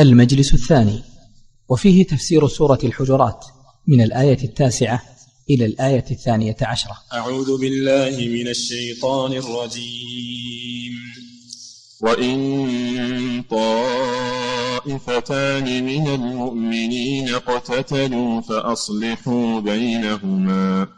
المجلس الثاني وفيه تفسير سورة الحجرات من الآية التاسعة إلى الآية الثانية عشرة. أعوذ بالله من الشيطان الرجيم. وإن طائفتان من المؤمنين اقتتلوا فأصلحوا بينهما.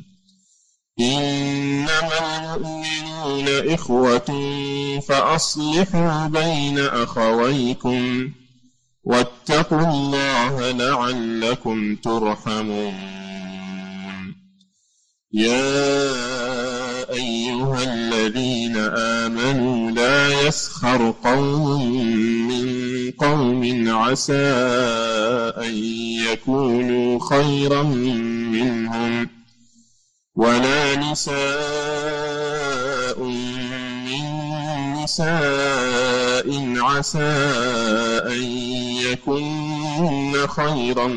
إنما المؤمنون إخوة فأصلحوا بين أخويكم واتقوا الله لعلكم ترحمون. يا أيها الذين آمنوا لا يسخر قوم من قوم عسى أن يكونوا خيرا منهم. ولا نساء من نساء عسى أن يكن خيرا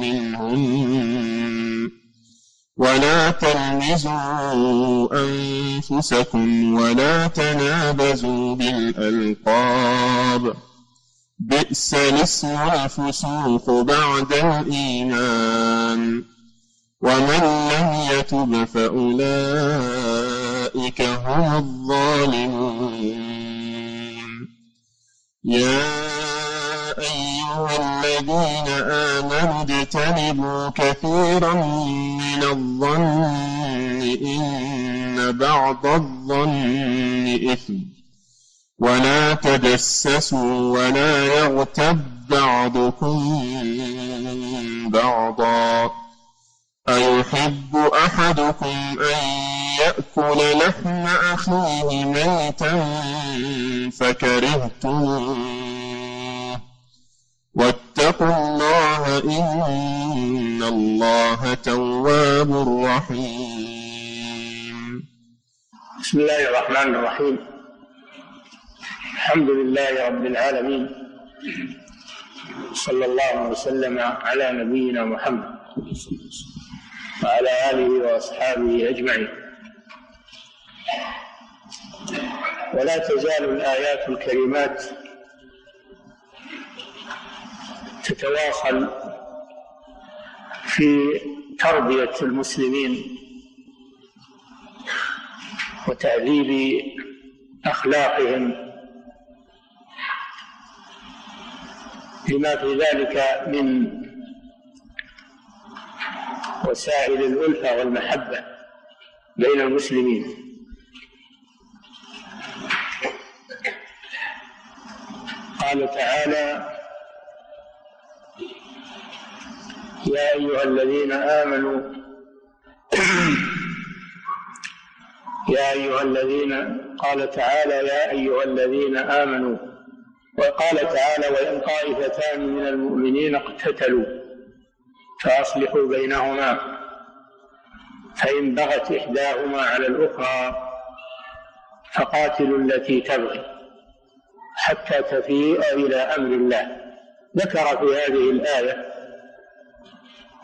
منهن. ولا تلمزوا أنفسكم ولا تنابزوا بالألقاب. بئس الاسم الفسوق بعد الإيمان. ومن لم يتب فأولئك هم الظالمون. يا أيها الذين آمنوا اجتنبوا كثيرا من الظن إن بعض الظن إثم. ولا تجسسوا ولا يغتب بعضكم بعضا. أيحب أحدكم أن يأكل لحم أخيه ميتا فكرهتموه. واتقوا الله إن الله تواب رحيم. بسم الله الرحمن الرحيم. الحمد لله رب العالمين. صلى الله وسلم على نبينا محمد. وعلى آله وأصحابه أجمعين. ولا تزال الآيات الكريمات تتواصل في تربية المسلمين وتهذيب أخلاقهم لما في ذلك من وسائل الألفة والمحبة بين المسلمين. قال تعالى يا أيها الذين آمنوا يا أيها الذين قال تعالى يا أيها الذين آمنوا. وقال تعالى وإن طائفتان من المؤمنين اقتتلوا. فأصلحوا بينهما. فإن بغت إحداهما على الأخرى فقاتلوا التي تبغي حتى تفيء إلى أمر الله. ذكر في هذه الآية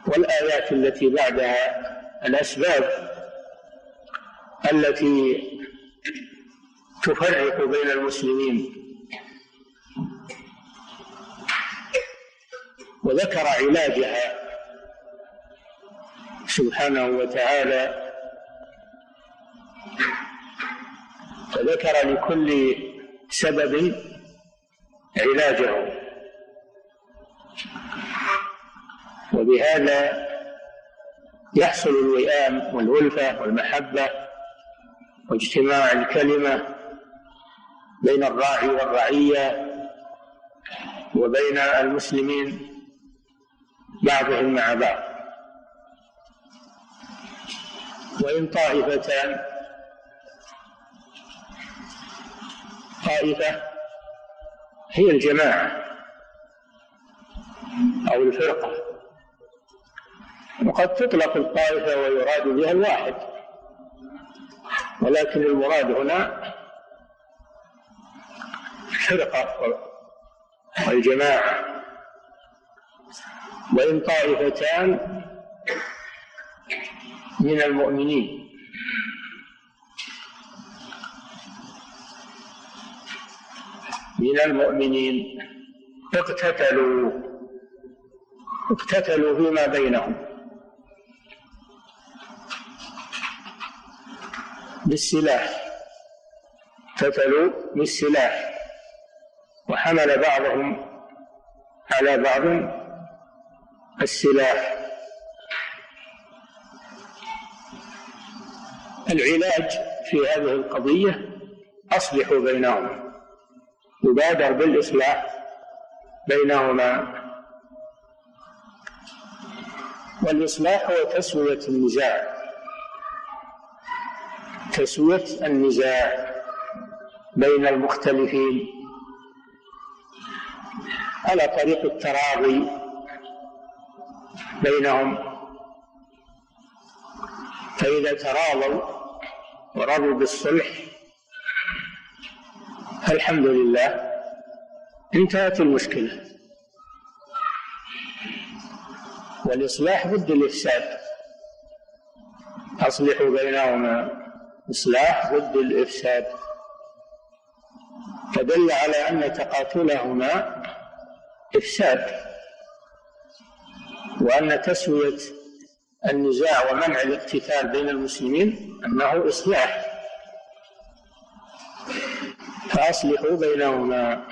والآيات التي بعدها الأسباب التي تفرق بين المسلمين. وذكر علاجها سبحانه وتعالى فذكر لكل سبب علاجه. وبهذا يحصل الوئام والألفة والمحبة واجتماع الكلمة بين الراعي والرعية وبين المسلمين بعضهم مع بعض. وإن طائفتان. طائفة هي الجماعة أو الفرقة. وقد تطلق الطائفة ويراد بها الواحد. ولكن المراد هنا الفرقة والجماعة. وإن طائفتان من المؤمنين. من المؤمنين. اقتتلوا. اقتتلوا فيما بينهم. بالسلاح. اقتتلوا بالسلاح. وحمل بعضهم على بعض السلاح. العلاج في هذه القضية أصلحوا بينهم يبادر بالإصلاح بينهما. والإصلاح هو تسوية النزاع. تسوية النزاع بين المختلفين على طريق التراضي بينهم. فإذا تراضوا ورضوا بالصلح. فالحمد لله. انتهت المشكلة. والإصلاح ضد الإفساد. أصلحوا بينهما. إصلاح ضد الإفساد. فدل على أن تقاتلهما إفساد. وأن تسوية النزاع ومنع الاقتتال بين المسلمين أنه إصلاح. فأصلحوا بينهما.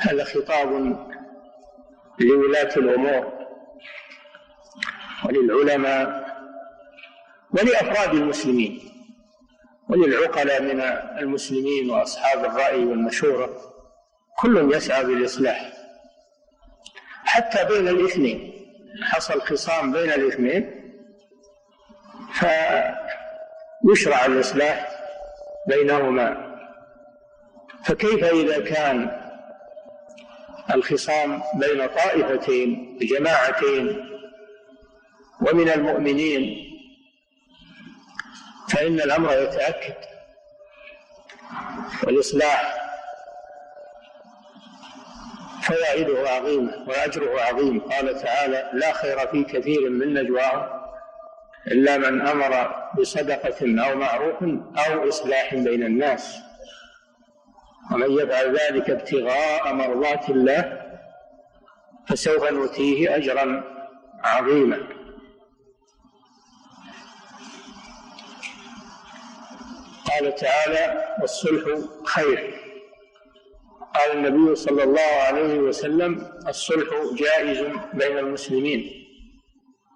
هذا خطاب لولاة الأمور وللعلماء ولأفراد المسلمين وللعقلاء من المسلمين وأصحاب الرأي والمشورة. كل يسعى بالإصلاح. حتى بين الاثنين. حصل خصام بين الاثنين فيشرع الإصلاح بينهما. فكيف إذا كان الخصام بين طائفتين جماعتين ومن المؤمنين فإن الأمر يتأكد والإصلاح فوائده عظيمة وأجره عظيم. قال تعالى لا خير في كثير من نجواهم إلا من أمر بصدقة أو معروف أو إصلاح بين الناس. ومن يفعل ذلك ابتغاء مرضات الله فسوف نؤتيه أجرا عظيما. قال تعالى والصلح خير. قال النبي صلى الله عليه وسلم الصلح جائز بين المسلمين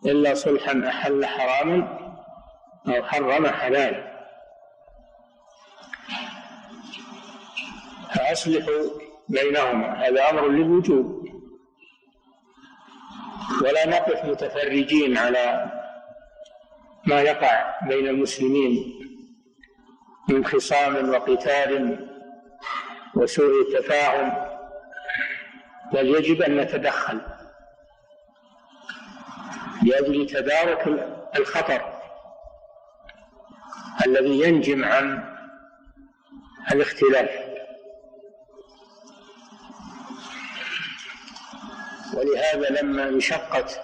إلا صلحا أحل حراما أو حرم حلالا فأصلحوا بينهما هذا أمر للوجوب. ولا نقف متفرجين على ما يقع بين المسلمين من خصام وقتال وسوء التفاهم بل يجب أن نتدخل. لأجل تدارك الخطر الذي ينجم عن الاختلاف. ولهذا لما انشقت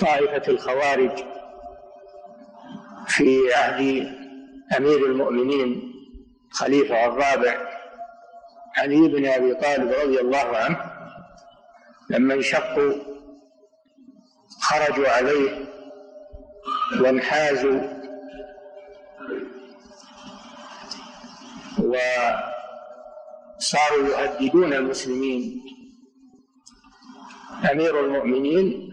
طائفة الخوارج في عهد أمير المؤمنين خليفة الرابع علي بن أبي طالب رضي الله عنه لما انشقوا خرجوا عليه وانحازوا وصاروا يهددون المسلمين. أمير المؤمنين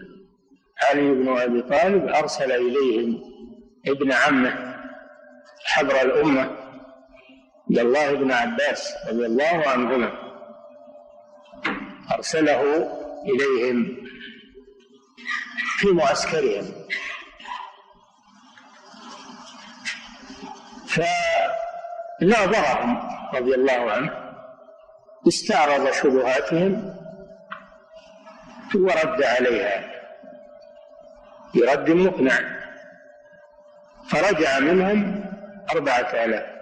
علي بن أبي طالب أرسل إليهم ابن عمه حبر الأمة عبد الله بن عباس رضي الله عنهما أرسله إليهم في معسكرهم. فناظرهم رضي الله عنه استعرض شبهاتهم ورد عليها برد مقنع فرجع منهم أربعة آلاف.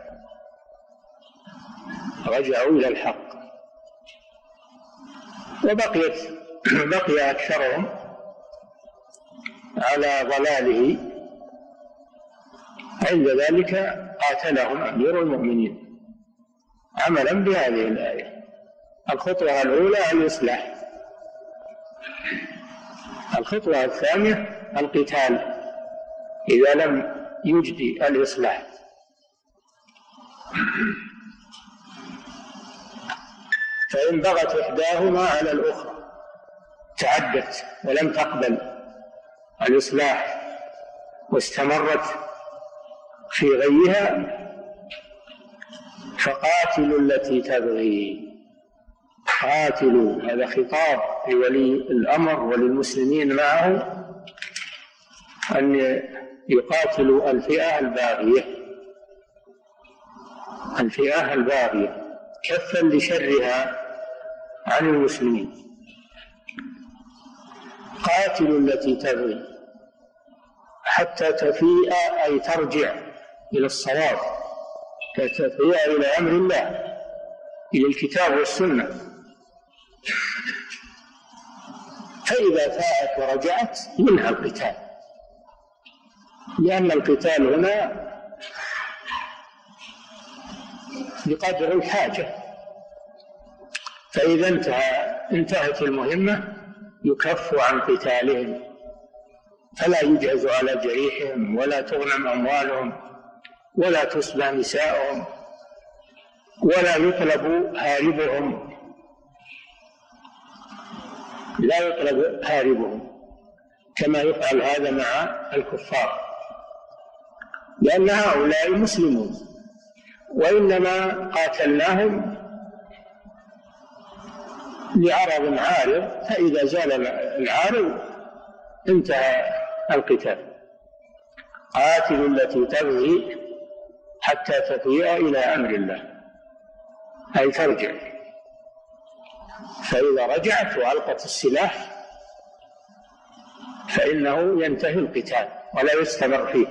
رجعوا إلى الحق. وبقيت بقي أكثرهم على ضلاله. عند ذلك قاتلهم أمير المؤمنين. عملا بهذه الآية. الخطوة الأولى الإصلاح. الخطوة الثانية القتال. إذا لم يجدي الإصلاح. فإن بغت إحداهما على الأخرى. تعدت ولم تقبل. الإصلاح واستمرت في غيها فقاتلوا التي تبغي. قاتلوا هذا خطاب لولي الأمر وللمسلمين معه أن يقاتلوا الفئة الباغية. الفئة الباغية. كفا لشرها. عن المسلمين. قاتلوا التي تبغي حتى تفيء أي ترجع إلى الصواب. تفيء إلى أمر الله إلى الكتاب والسنة. فإذا فاءت ورجعت منها القتال. لأن القتال هنا بقدر الحاجة. فإذا انتهى انتهت المهمة يكف عن قتالهم. فلا يجهز على جريحهم ولا تغنم أموالهم ولا تسبى نساؤهم ولا يطلب هاربهم. لا يطلب هاربهم كما يفعل هذا مع الكفار. لأن هؤلاء مسلمون وإنما قاتلناهم لعرض عارض فإذا زال العارض انتهى القتال. قاتلوا التي تبغي حتى تفيء إلى أمر الله. أي ترجع. فإذا رجعت وألقت السلاح فإنه ينتهي القتال ولا يستمر فيه.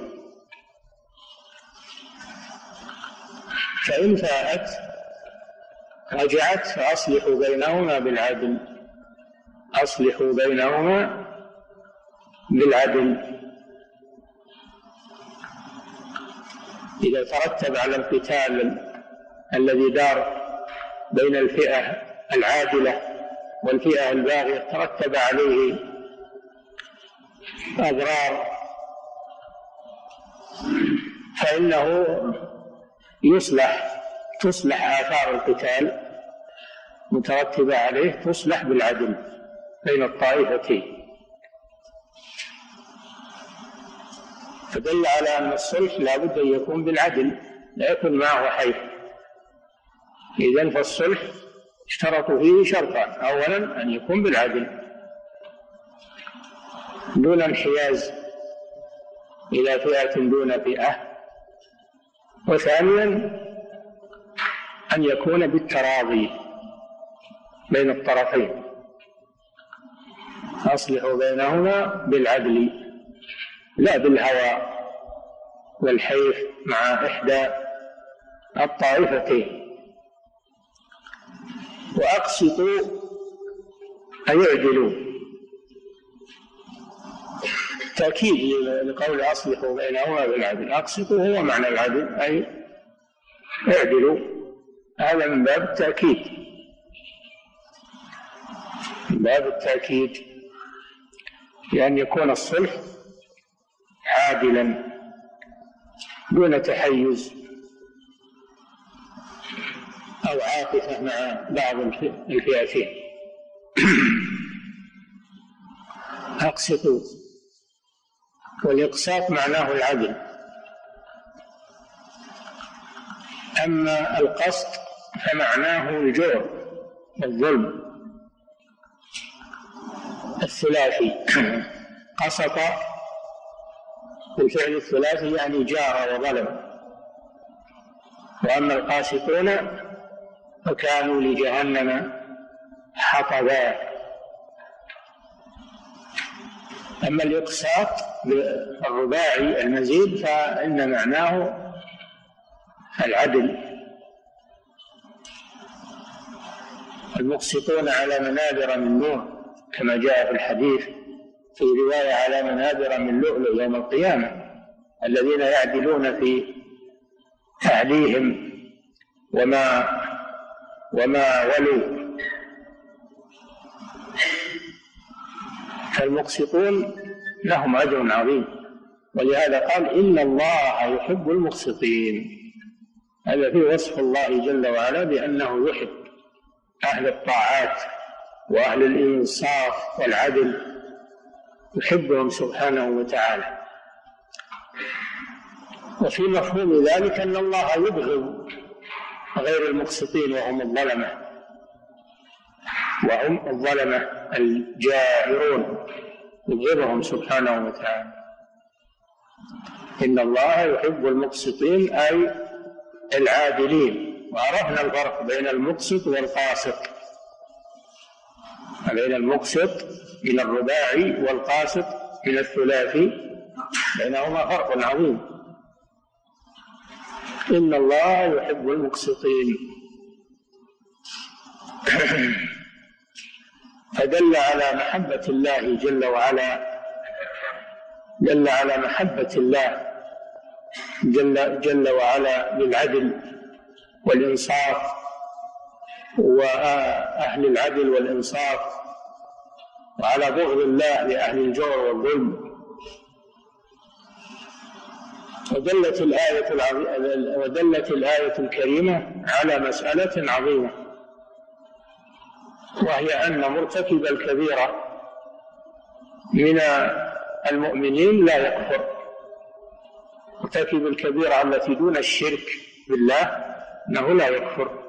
فإن فاءت رجعت فأصلحوا بينهما بالعدل. أصلحوا بينهما بالعدل. إذا ترتب على القتال الذي دار بين الفئة العادلة والفئة الباغية ترتب عليه أضرار. فإنه يصلح تصلح آثار القتال. مترتبة عليه تصلح بالعدل بين الطائفتين. فدل على أن الصلح لا بد أن يكون بالعدل لا يكون معه حيف. إذا فالصلح اشترطوا فيه شرطان أولا أن يكون بالعدل. دون انحياز إلى فئة دون فئة. وثانيا أن يكون بالتراضي. بين الطرفين. أصلحوا بينهما بالعدل لا بالهوى والحيف مع إحدى الطائفتين. وأقسطوا أي اعدلوا تأكيد لقول أصلحوا بينهما بالعدل. أقسطوا هو معنى العدل أي اعدلوا. هذا من باب التأكيد. من باب التأكيد لأن يكون الصلح عادلا دون تحيز أو عاطفة مع بعض الفئتين. أقسطوا والإقساط معناه العدل. أما القسط فمعناه الجور والظلم الثلاثي. قسط الفعل الثلاثي يعني جار وظلم. وأما القاسطون فكانوا لجهنم حطبا. أما الإقساط الرباعي المزيد فإن معناه العدل. المقسطون على منابر من نور. كما جاء في الحديث في رواية على منابر من لؤلؤ يوم القيامة الذين يعدلون في تعليهم وما وما ولوا. فالمقسطون لهم أجر عظيم ولهذا قال إن الله يحب المقسطين. هذا في وصف الله جل وعلا بأنه يحب أهل الطاعات. وأهل الإنصاف والعدل يحبهم سبحانه وتعالى. وفي مفهوم ذلك أن الله يبغض غير المقسطين وهم الظلمة وهم الظلمة الجائرون يبغضهم سبحانه وتعالى. إن الله يحب المقسطين أي العادلين. وعرفنا الفرق بين المقسط والقاسط. بين المقسط من الرباعي والقاسط من الثلاثي بينهما فرق عظيم. إن الله يحب المقسطين. فدل على محبة الله جل وعلا. دل على محبة الله جل جل وعلا للعدل والإنصاف. وأهل العدل والإنصاف وعلى بغض الله لأهل الجور والظلم. ودلت الآية ودلت الآية الكريمة على مسألة عظيمة وهي أن مرتكب الكبيرة من المؤمنين لا يكفر. مرتكب الكبيرة التي دون الشرك بالله أنه لا يكفر.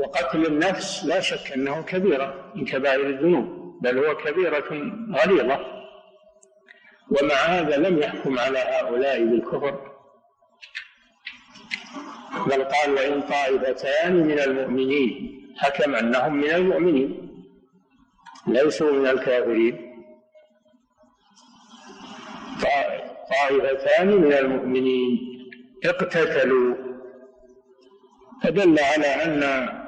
وقتل النفس لا شك أنه كبيرة من كبائر الذنوب بل هو كبيرة غليظة. ومع هذا لم يحكم على هؤلاء بالكفر. بل قال وإن طائفتان من المؤمنين حكم أنهم من المؤمنين ليسوا من الكافرين. طائفتان من المؤمنين اقتتلوا. فدل على أن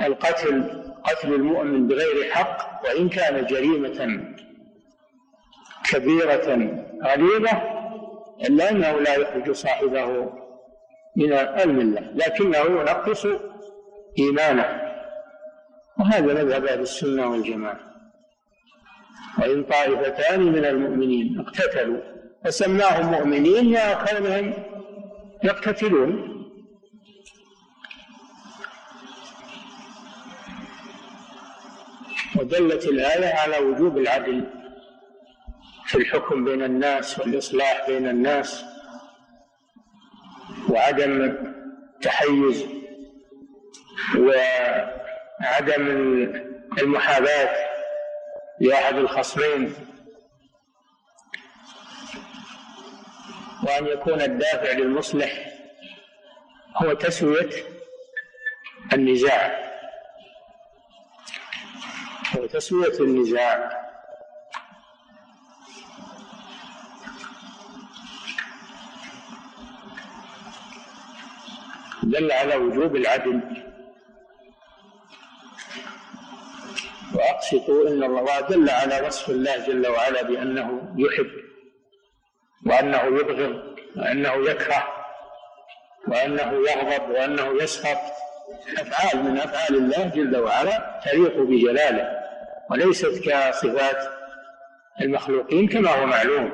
القتل قتل المؤمن بغير حق وإن كان جريمة كبيرة غليظة إلا أنه لا يخرج صاحبه من الملة لكنه ينقص إيمانه. وهذا مذهب أهل السنة والجماعة. وإن طائفتان من المؤمنين اقتتلوا فسماهم مؤمنين يا كونهم يقتتلون. ودلت الآية على وجوب العدل في الحكم بين الناس والإصلاح بين الناس وعدم التحيز وعدم المحاباة لأحد الخصمين وأن يكون الدافع للمصلح هو تسوية النزاع. هو تسوية النزاع دل على وجوب العدل. وأقسطوا إن الله دل على وصف الله جل وعلا بأنه يحب وأنه يبغض وأنه يكره وأنه يغضب وأنه يسخط. أفعال من أفعال الله جل وعلا تليق بجلاله. وليست كصفات المخلوقين كما هو معلوم.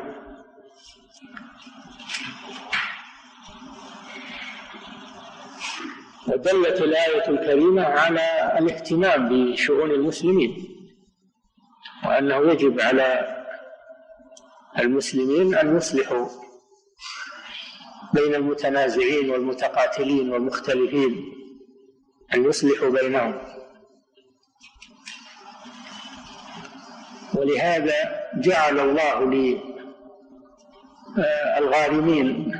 ودلت الآية الكريمة على الاهتمام بشؤون المسلمين وأنه يجب على المسلمين أن يصلحوا بين المتنازعين والمتقاتلين والمختلفين أن يصلحوا بينهم. ولهذا جعل الله للغارمين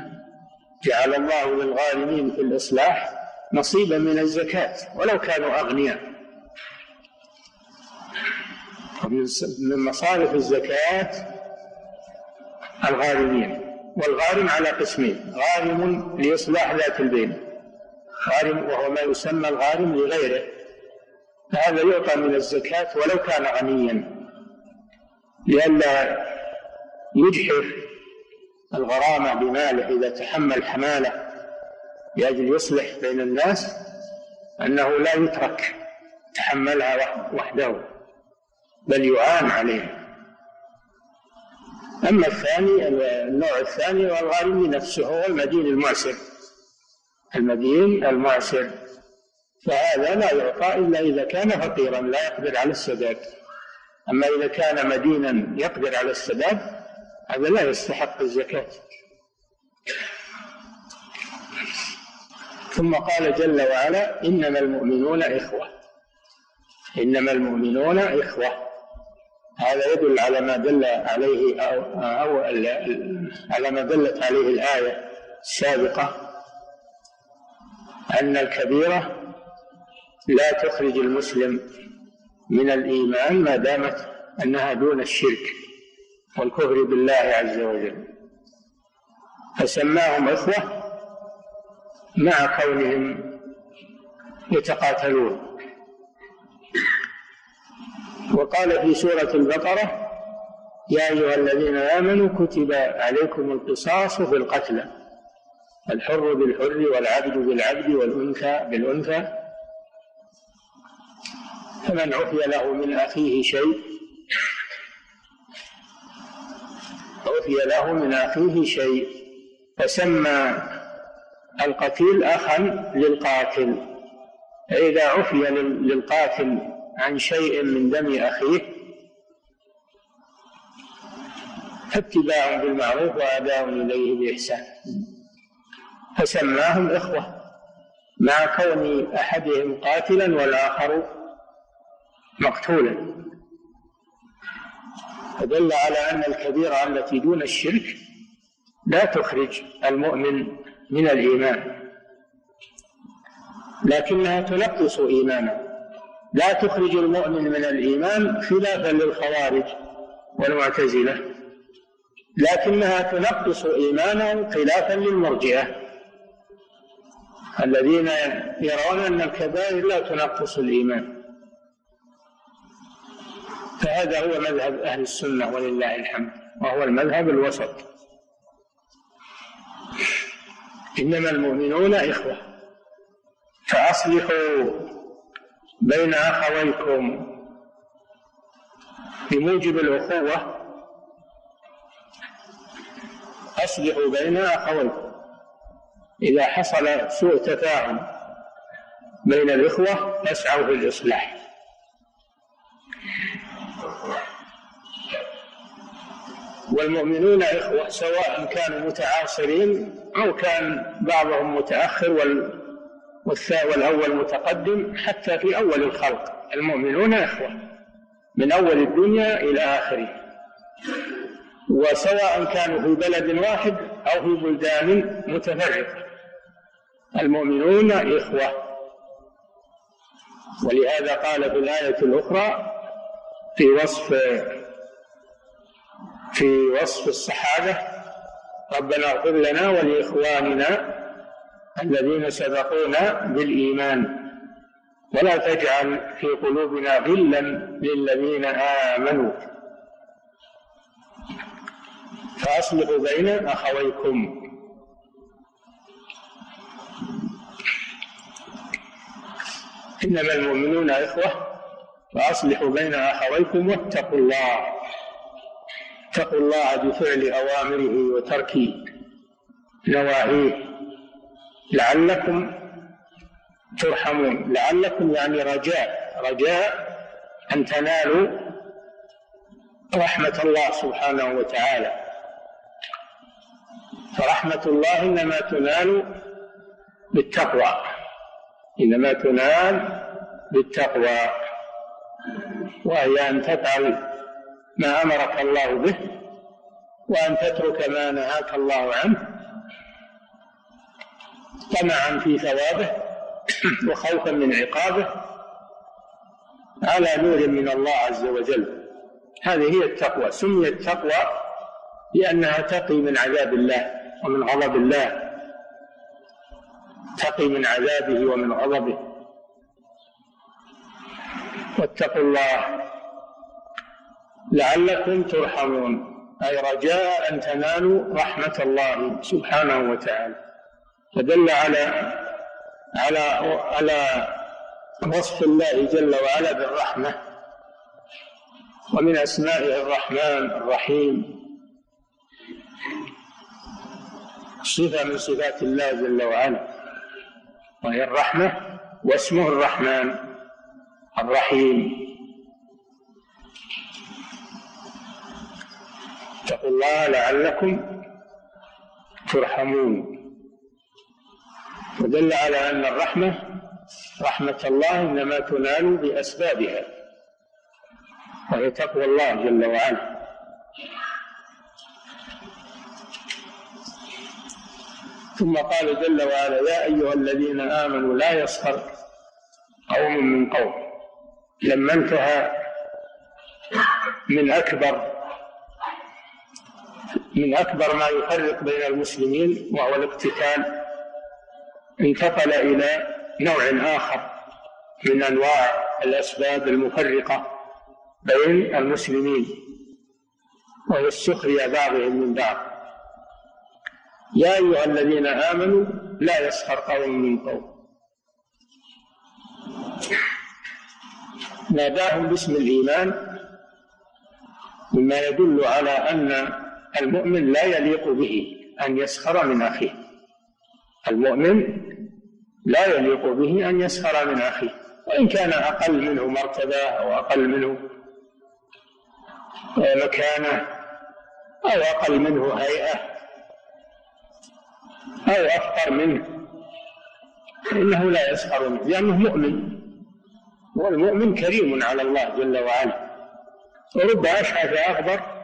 جعل الله للغارمين في الإصلاح نصيبا من الزكاة ولو كانوا أغنياء. من مصارف الزكاة الغارمين والغارم على قسمين غارم لإصلاح ذات البين غارم وهو ما يسمى الغارم لغيره فهذا يعطى من الزكاة ولو كان غنيا. لئلا يجحف الغرامة بماله إذا تحمل حمالة لأجل يصلح بين الناس أنه لا يترك تحملها وحده بل يعان عليه. أما الثاني النوع الثاني والغارم نفسه هو المدين المعسر. المدين المعسر. فهذا لا يعطى إلا إذا كان فقيرا لا يقدر على السداد أما إذا كان مدينا يقدر على السداد هذا لا يستحق الزكاة. ثم قال جل وعلا إنما المؤمنون إخوة. إنما المؤمنون إخوة. هذا يدل على ما دل عليه أو, أو على ما دلت عليه الآية السابقة أن الكبيرة لا تخرج المسلم من الإيمان ما دامت أنها دون الشرك والكفر بالله عز وجل. فسماهم إخوة مع كونهم يتقاتلون. وقال في سورة البقرة يا أيها الذين آمنوا كتب عليكم القصاص في القتلى الحر بالحر والعبد بالعبد والأنثى بالأنثى. فمن عفي له من أخيه شيء عفي له من أخيه شيء فسمى القتيل أخا للقاتل. فإذا عفي للقاتل عن شيء من دم أخيه فاتباع بالمعروف وأداء إليه بإحسان. فسماهم إخوة مع كون أحدهم قاتلا والآخر مقتولا. فدل على أن الكبيرة التي دون الشرك لا تخرج المؤمن من الإيمان لكنها تنقص إيمانه. لا تخرج المؤمن من الإيمان خلافا للخوارج والمعتزلة لكنها تنقص إيمانه خلافا للمرجئة. الذين يرون أن الكبائر لا تنقص الإيمان. فهذا هو مذهب أهل السنة ولله الحمد وهو المذهب الوسط. إنما المؤمنون إخوة فأصلحوا بين أخويكم بموجب الأخوة. أصلحوا بين أخويكم إذا حصل سوء تفاهم بين الإخوة فاسعوا في الإصلاح. والمؤمنون إخوة سواء كانوا متعاصرين أو كان بعضهم متأخر والأول متقدم حتى في أول الخلق. المؤمنون إخوة من أول الدنيا إلى آخره. وسواء كانوا في بلد واحد أو في بلدان متفرقة. المؤمنون إخوة. ولهذا قال في الآية الأخرى في وصف في وصف الصحابة. ربنا اغفر لنا ولإخواننا الذين سبقونا بالإيمان. ولا تجعل في قلوبنا غلا للذين آمنوا. فأصلحوا بين أخويكم. إنما المؤمنون إخوة فأصلحوا بين أخويكم واتقوا الله. اتقوا الله بفعل أوامره وترك نواهيه. لعلكم ترحمون. لعلكم يعني رجاء. رجاء أن تنالوا رحمة الله سبحانه وتعالى. فرحمة الله إنما تنال بالتقوى. إنما تنال بالتقوى. وهي أن تفعل ما أمرك الله به وأن تترك ما نهاك الله عنه طمعا في ثوابه وخوفا من عقابه على نور من الله عز وجل. هذه هي التقوى. سميت تقوى لأنها تقي من عذاب الله ومن غضب الله. تقي من عذابه ومن غضبه. واتقوا الله لعلكم ترحمون. أي رجاء أن تنالوا رحمة الله سبحانه وتعالى. فدل على على على وصف الله جل وعلا بالرحمة. ومن أسمائه الرحمن الرحيم. صفة من صفات الله جل وعلا. وهي الرحمة واسمه الرحمن الرحيم. اتقوا الله لعلكم ترحمون. ودل على أن الرحمة رحمة الله إنما تنال بأسبابها وهي تقوى الله جل وعلا. ثم قال جل وعلا يا أيها الذين آمنوا لا يسخر قوم من قوم. لما انتهى من أكبر من أكبر ما يفرق بين المسلمين وهو الاقتتال انتقل إلى نوع آخر من أنواع الأسباب المفرقة بين المسلمين وهي السخرية بعضهم من بعض. يا أيها الذين آمنوا لا يسخر قوم من قوم. ناداهم باسم الإيمان مما يدل على أن المؤمن لا يليق به أن يسخر من أخيه. المؤمن لا يليق به أن يسخر من أخيه. وإن كان أقل منه مرتبة أو أقل منه مكانة أو أقل منه هيئة أو أفقر منه إنه لا يسخر منه لأنه مؤمن. والمؤمن كريم على الله جل وعلا. ورب أشعث أخبر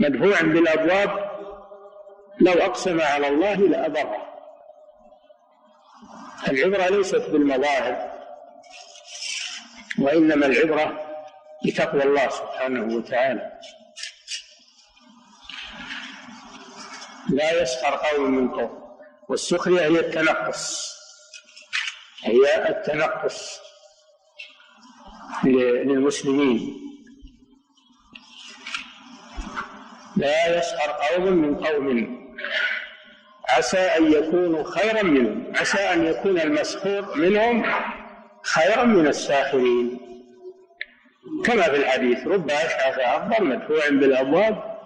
مدفوع بالأبواب لو أقسم على الله لأبره. العبرة ليست بالمظاهر وإنما العبرة بتقوى الله سبحانه وتعالى. لا يسخر قوم من قوم والسخرية هي التنقص هي التنقص للمسلمين. لا يسخر قوم من قوم. عسى أن يكونوا خيرا منهم. عسى أن يكون المسخور منهم خيرا من الساخرين. كما في الحديث رب أشعث أخضر مدفوع بالأبواب.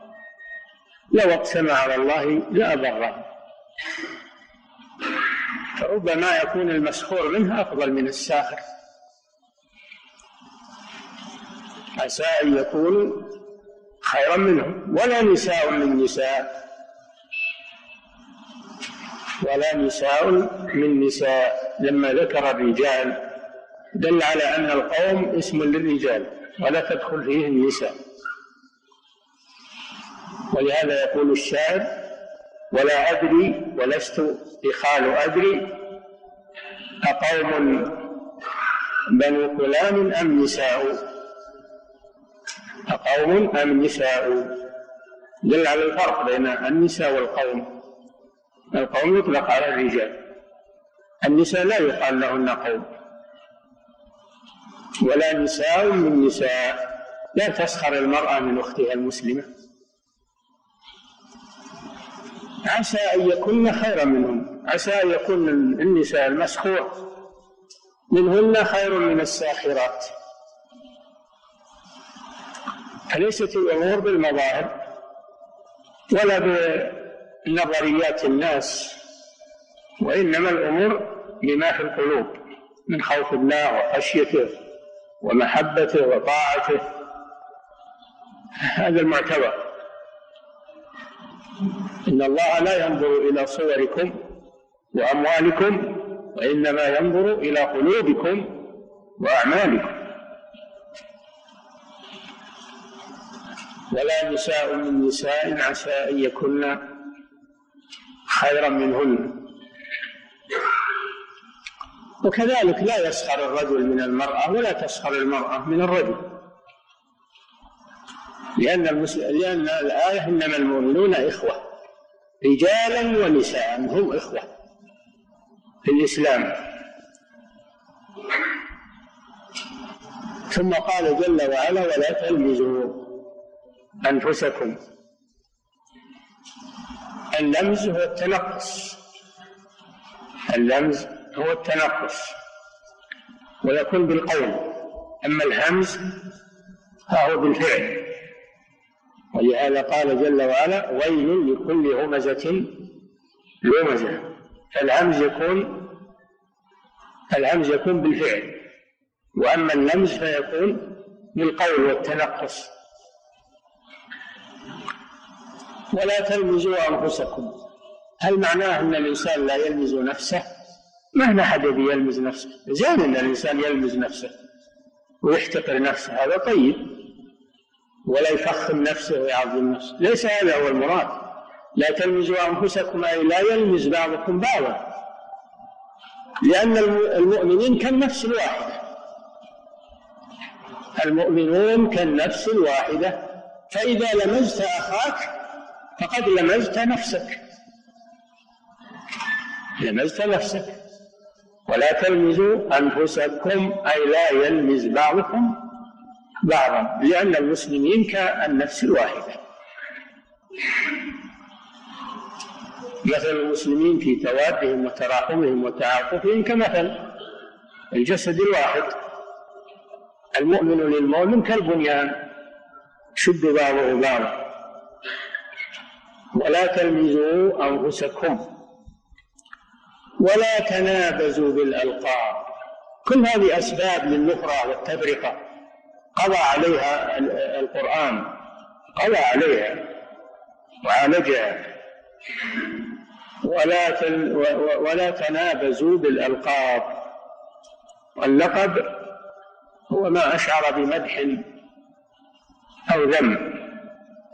لو اقسم على الله لأبره فربما يكون المسخور منه أفضل من الساخر. عسى أن يكونوا خيرا منهم ولا نساء من نساء. ولا نساء من نساء. لما ذكر الرجال دل على أن القوم اسم للرجال ولا تدخل فيه النساء. ولهذا يقول الشاعر ولا أدري ولست إخال أدري أقوم بنو فلان أم نساء؟ أقوم أم نساء دل على الفرق بين النساء والقوم. القوم يطلق على الرجال. النساء لا يقال لهن قوم. ولا نساء من نساء. لا تسخر المرأة من أختها المسلمة. عسى أن يكن خيرا منهم. عسى أن يكون النساء المسخور. منهن خير من الساخرات. فليست الأمور بالمظاهر ولا بنظريات الناس وإنما الأمور بما في القلوب من خوف الله وخشيته ومحبته وطاعته. هذا المعتبر. إن الله لا ينظر إلى صوركم وأموالكم وإنما ينظر إلى قلوبكم وأعمالكم. ولا نساء من نساء عسى أن يكن خيرا منهن. وكذلك لا يسخر الرجل من المرأة ولا تسخر المرأة من الرجل. لأن لأن الآية إنما المؤمنون إخوة. رجالا ونساء هم إخوة في الإسلام. ثم قال جل وعلا ولا تلمزوا أنفسكم. اللمز هو التنقص اللمز هو التنقص ويكون بالقول. أما الهمز فهو بالفعل. ولهذا قال جل وعلا ويل لكل همزة لمزة. فالهمز يكون الهمز يكون بالفعل. وأما اللمز فيكون بالقول والتنقص ولا تلمزوا أنفسكم. هل معناه أن الإنسان لا يلمز نفسه؟ ما هنا أحد يلمز نفسه. زين أن الإنسان يلمز نفسه ويحتقر نفسه هذا طيب. ولا يفخم نفسه ويعظم نفسه. ليس هذا هو المراد. لا تلمزوا أنفسكم أي لا يلمز بعضكم بعضا. لأن المؤمنين كالنفس الواحدة. المؤمنون كالنفس الواحدة. فإذا لمزت أخاك فقد لمزت نفسك. لمزت نفسك. ولا تلمزوا أنفسكم أي لا يلمز بعضكم بعضا لأن المسلمين كالنفس الواحدة. مثل المسلمين في توادهم وتراحمهم وتعاطفهم كمثل الجسد الواحد. المؤمن للمؤمن كالبنيان شد بعضه بعضا. ولا تلمزوا أنفسكم ولا تنابزوا بالألقاب. كل هذه أسباب للنفرة والتفرقة. قضى عليها القرآن قضى عليها وعالجها. ولا تل ولا تنابزوا بالألقاب. اللقب هو ما أشعر بمدح أو ذم.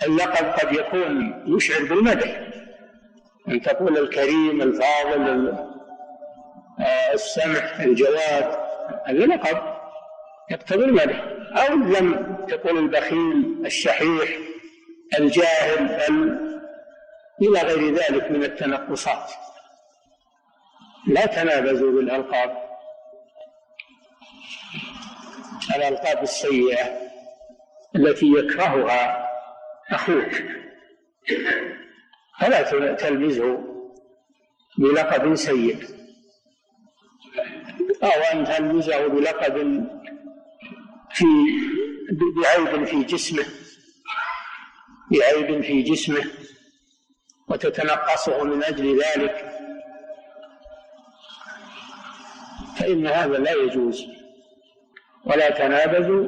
اللقب قد يكون يشعر بالمدح. أن تقول الكريم الفاضل آه، السمح الجواد هذا لقب يقتضي المدح. أو لم تقول البخيل الشحيح الجاهل إلى غير ذلك من التنقصات. لا تنابزوا بالألقاب. الألقاب السيئة التي يكرهها أخوك فلا تلمزه بلقب سيء. أو أن تلمزه بلقب في بعيب في جسمه. بعيب في جسمه. وتتنقصه من أجل ذلك. فإن هذا لا يجوز. ولا تنابزوا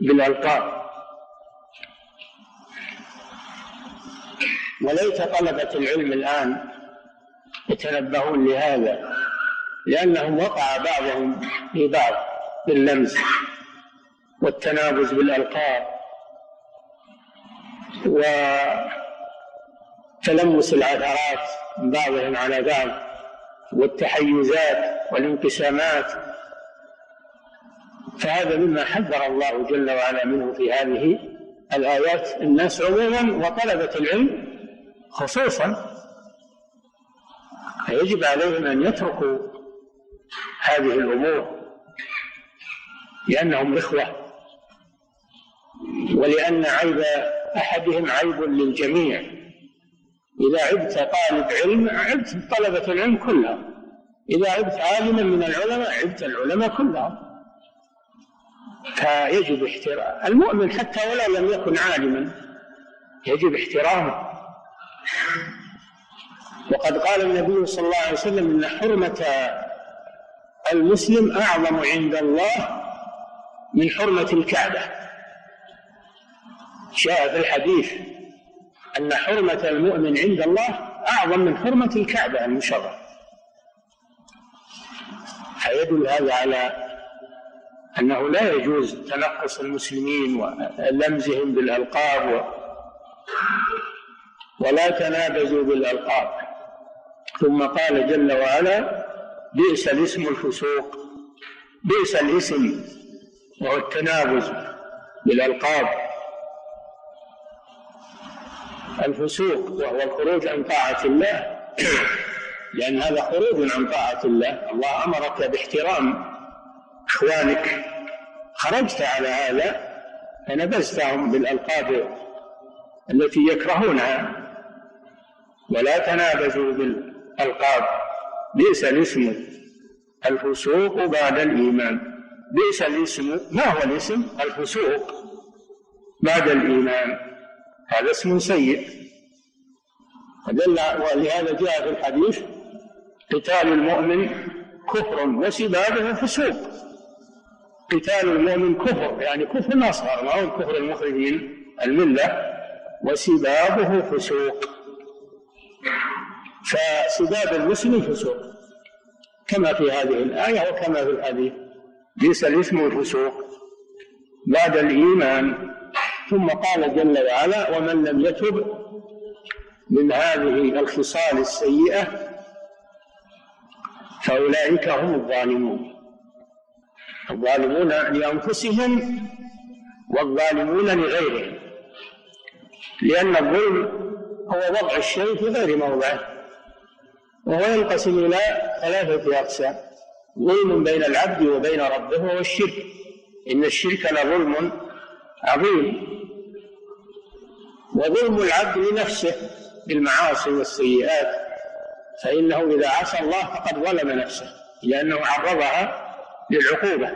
بالألقاب. وليت طلبة العلم الآن يتنبهون لهذا لأنهم وقع بعضهم في بعض باللمس والتنابز بالألقاب وتلمس العثرات من بعضهم على بعض والتحيزات والانقسامات. فهذا مما حذر الله جل وعلا منه في هذه الآيات. الناس عموما وطلبة العلم خصوصا فيجب عليهم أن يتركوا هذه الأمور لأنهم إخوة ولأن عيب أحدهم عيب للجميع. إذا عبت طالب علم عبت طلبة العلم كلهم. إذا عبت عالما من العلماء عبت العلماء كلهم. فيجب احترام المؤمن حتى ولو لم يكن عالما يجب احترامه. وقد قال النبي صلى الله عليه وسلم إن حرمة المسلم أعظم عند الله من حرمة الكعبة. جاء في الحديث أن حرمة المؤمن عند الله أعظم من حرمة الكعبة المشرفه فيدل هذا على أنه لا يجوز تنقص المسلمين ولمزهم بالألقاب ولا تنابزوا بالألقاب. ثم قال جل وعلا بئس الاسم الفسوق بئس الاسم وهو التنابز بالألقاب. الفسوق وهو الخروج عن طاعة الله. لأن هذا خروج عن طاعة الله. الله أمرك باحترام إخوانك. خرجت على هذا فنبذتهم بالألقاب التي يكرهونها. ولا تنابزوا بالألقاب. بئس الاسم الفسوق بعد الإيمان. بئس الاسم ما هو الاسم؟ الفسوق بعد الإيمان. هذا اسم سيء. ولهذا جاء في الحديث قتال المؤمن كفر وسبابه فسوق. قتال المؤمن كفر يعني كفر أصغر ما هو الكفر المخرج من الملة وسبابه فسوق. فسباب المسلم فسوق كما في هذه الآية وكما في الحديث. ليس الاسم الفسوق. بعد الإيمان. ثم قال جل وعلا ومن لم يتب من هذه الخصال السيئة فأولئك هم الظالمون. الظالمون لأنفسهم والظالمون لغيرهم. لأن الظلم هو وضع الشيء في غير موضعه وهو ينقسم إلى ثلاثة أقسام ظلم بين العبد وبين ربه وهو الشرك إن الشرك لظلم عظيم. وظلم العبد لنفسه بالمعاصي والسيئات فإنه إذا عصى الله فقد ظلم نفسه لأنه عرضها للعقوبة.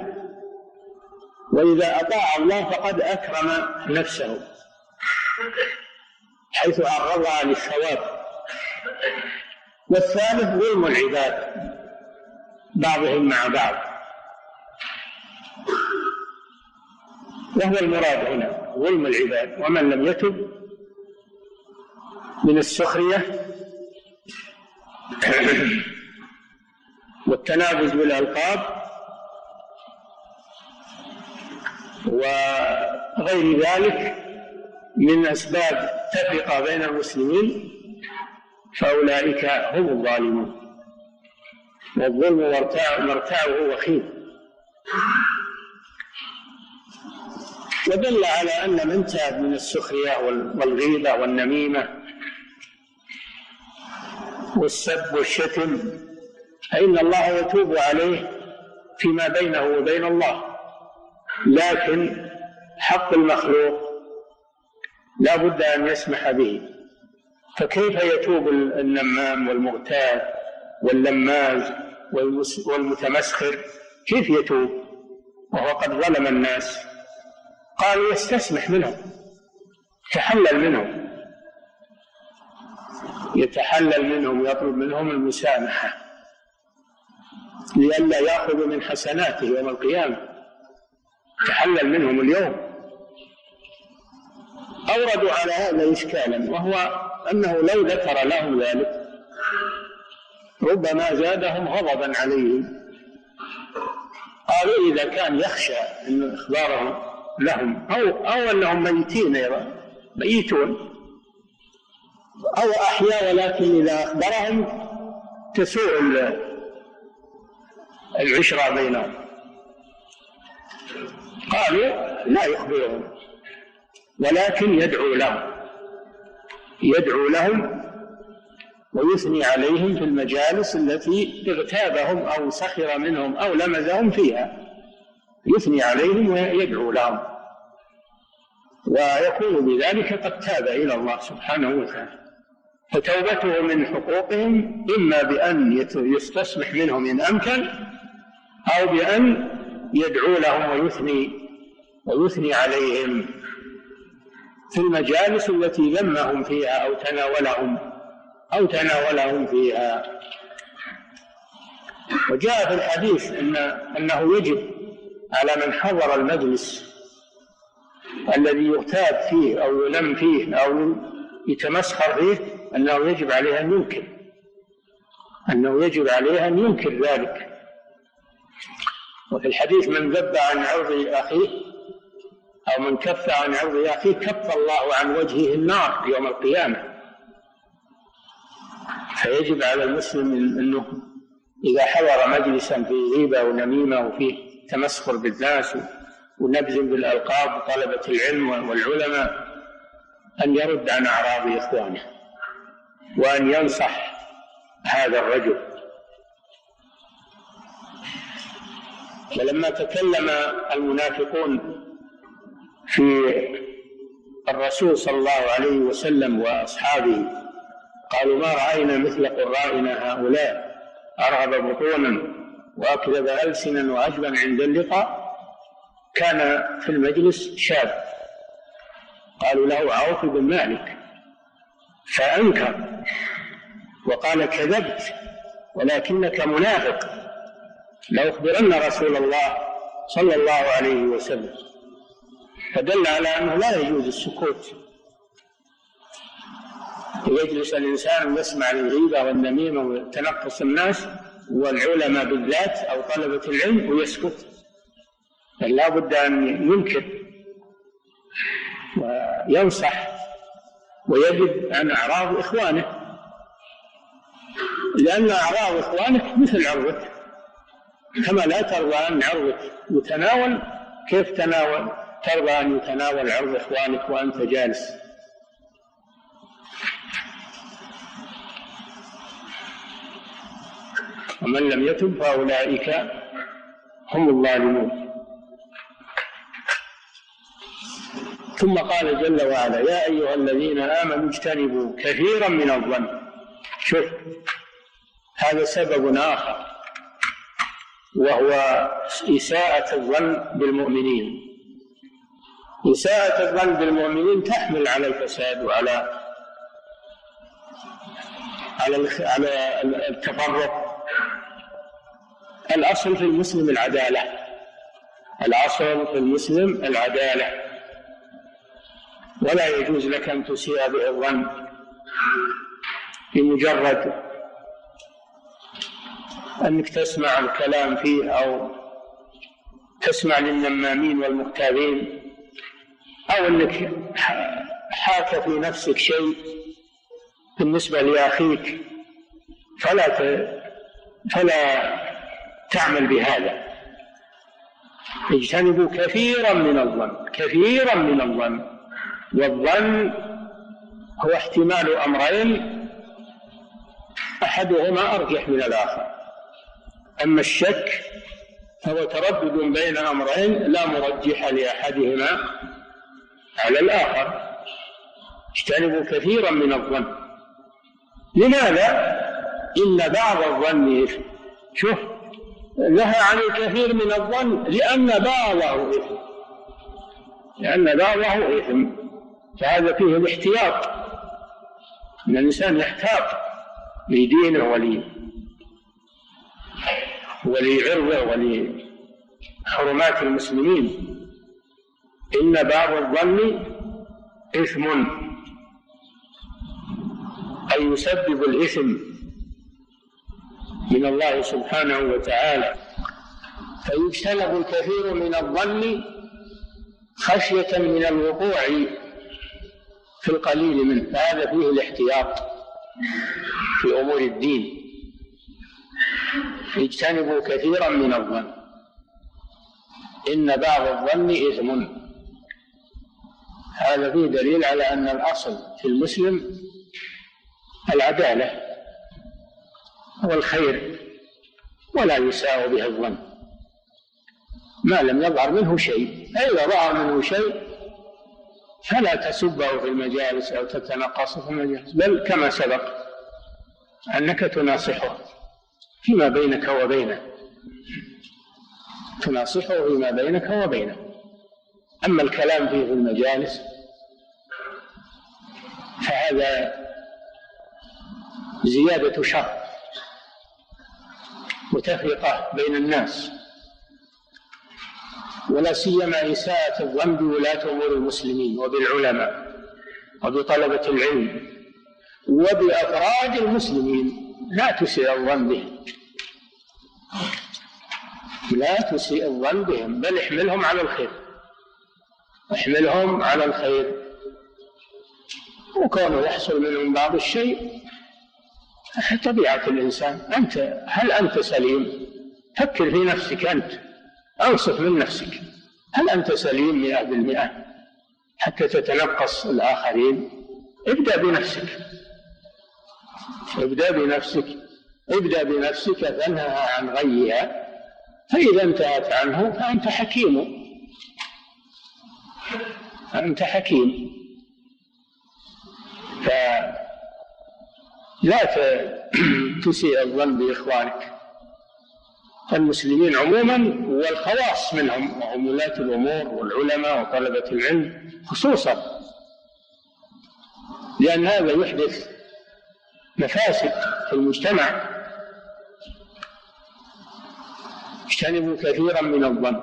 وإذا أطاع الله فقد أكرم نفسه. حيث عرضها للثواب. والثالث ظلم العباد بعضهم مع بعض. وهو المراد هنا ظلم العباد ومن لم يتب من السخرية والتنابز بالألقاب وغير ذلك من أسباب تفرقة بين المسلمين فأولئك هم الظالمون. والظلم مرتعه وخيم. ودل على أن من تاب من السخرية والغيبة والنميمة والسب والشتم فإن الله يتوب عليه فيما بينه وبين الله. لكن حق المخلوق لا بد أن يسمح به. فكيف يتوب النمام والمغتاب واللماز والمتمسخر؟ كيف يتوب؟ وهو قد ظلم الناس. قالوا يستسمح منهم يتحلل منهم. يتحلل منهم ويطلب منهم المسامحة. لئلا يأخذ من حسناته يوم القيامة. تحلل منهم اليوم. أوردوا على هذا إشكالا وهو أنه لو ذكر لهم ذلك ربما زادهم غضبا عليهم قالوا إذا كان يخشى أن إخبارهم لهم أو أو أنهم ميتين ميتون. أو أحيا ولكن إذا أخبرهم تسوء العشرة بينهم. قالوا لا يخبرهم. ولكن يدعو لهم. يدعو لهم ويثني عليهم في المجالس التي اغتابهم أو سخر منهم أو لمزهم فيها. يثني عليهم ويدعو لهم. ويكون بذلك قد تاب إلى الله سبحانه وتعالى. فتوبته من حقوقهم إما بأن يستسمح منهم إن أمكن أو بأن يدعو لهم ويثني ويثني عليهم. في المجالس التي لمهم فيها أو تناولهم أو تناولهم فيها. وجاء في الحديث أن أنه يجب على من حضر المجلس الذي يغتاب فيه أو يلم فيه أو يتمسخر فيه أنه يجب عليه أن ينكر. أنه يجب عليه أن ينكر ذلك. وفي الحديث من ذب عن عرض أخيه أو من كف عن عرض أخيه كف الله عن وجهه النار يوم القيامة. فيجب على المسلم أنه إذا حضر مجلسا فيه غيبة ونميمة وفيه تمسخر بالناس ونبذ بالألقاب وطلبة العلم والعلماء أن يرد عن أعراض إخوانه وأن ينصح هذا الرجل. ولما تكلم المنافقون في الرسول صلى الله عليه وسلم وأصحابه. قالوا ما رأينا مثل قرائنا هؤلاء؟ أرغب بطونا وأكذب ألسنا واجبا عند اللقاء. كان في المجلس شاب. قالوا له عوف بن مالك فأنكر. وقال كذبت ولكنك منافق. لأخبرن رسول الله صلى الله عليه وسلم. فدل على أنه لا يجوز السكوت. يجلس الإنسان ويسمع الغيبة والنميمة وتنقص الناس والعلماء بالذات أو طلبة العلم ويسكت. بل لا بد أن ينكر وينصح ويجد عن أعراض إخوانه. لأن أعراض إخوانك مثل عرضك كما لا ترضى أن عرضك يتناول كيف تناول. ترضى أن يتناول عرض إخوانك وأنت جالس. ومن لم يتب فأولئك هم الظالمون. ثم قال جل وعلا يا أيها الذين آمنوا اجتنبوا كثيرا من الظن. شوف هذا سبب آخر وهو إساءة الظن بالمؤمنين. إساءة الظن بالمؤمنين تحمل على الفساد وعلى على على التفرق. الأصل في المسلم العدالة. الأصل في المسلم العدالة. ولا يجوز لك أن تسيء به الظن بمجرد أنك تسمع الكلام فيه أو تسمع للنمامين والمغتابين. أو أنك حاك في نفسك شيء بالنسبة لأخيك فلا فلا تعمل بهذا. اجتنبوا كثيرا من الظن كثيرا من الظن. والظن هو احتمال أمرين أحدهما أرجح من الآخر. أما الشك فهو تردد بين أمرين لا مرجح لأحدهما. على الآخر اجتنبوا كثيرا من الظن. لماذا؟ إن بعض الظن إثم شوف نهى عن الكثير من الظن لأن بعضه إثم. لأن بعضه إثم. فهذا فيه الاحتياط. أن الإنسان يحتاط لدينه وليه ولعرضه ولحرمات المسلمين. إن بعض الظن إثم. أي يسبب الإثم من الله سبحانه وتعالى. فيجتنب الكثير من الظن خشية من الوقوع في القليل منه. فهذا فيه الاحتياط في أمور الدين. اجتنبوا كثيرا من الظن. إن بعض الظن إثم. هذا فيه دليل على أن الأصل في المسلم العدالة والخير ولا يساء به الظن. ما لم يظهر منه شيء. فإذا ظهر منه شيء فلا تسبه في المجالس أو تتنقصه في المجالس بل كما سبق أنك تناصحه فيما بينك وبينه. تناصحه فيما بينك وبينه. أما الكلام فيه في المجالس فهذا زيادة شر وتفرقة بين الناس. ولا سيما إساءة الظن بولاة أمور المسلمين وبالعلماء وبطلبة العلم وبأفراد المسلمين. لا تسيء الظن بهم. لا تسيء الظن بهم. بل احملهم على الخير. احملهم على الخير. وكونه يحصل منهم بعض الشيء طبيعة الإنسان. أنت هل أنت سليم؟ فكر في نفسك أنت. أنصف من نفسك. هل أنت سليم مئة بالمئة؟ حتى تتنقص الآخرين. ابدأ بنفسك. ابدأ بنفسك. ابدأ بنفسك فانهها عن غيها. فإذا انتهت عنه فأنت حكيم. أنت حكيم. فلا تسيء الظن بإخوانك. المسلمين عموما والخواص منهم وهم ولاة الأمور والعلماء وطلبة العلم خصوصا لأن هذا يحدث مفاسد في المجتمع. اجتنبوا كثيرا من الظن.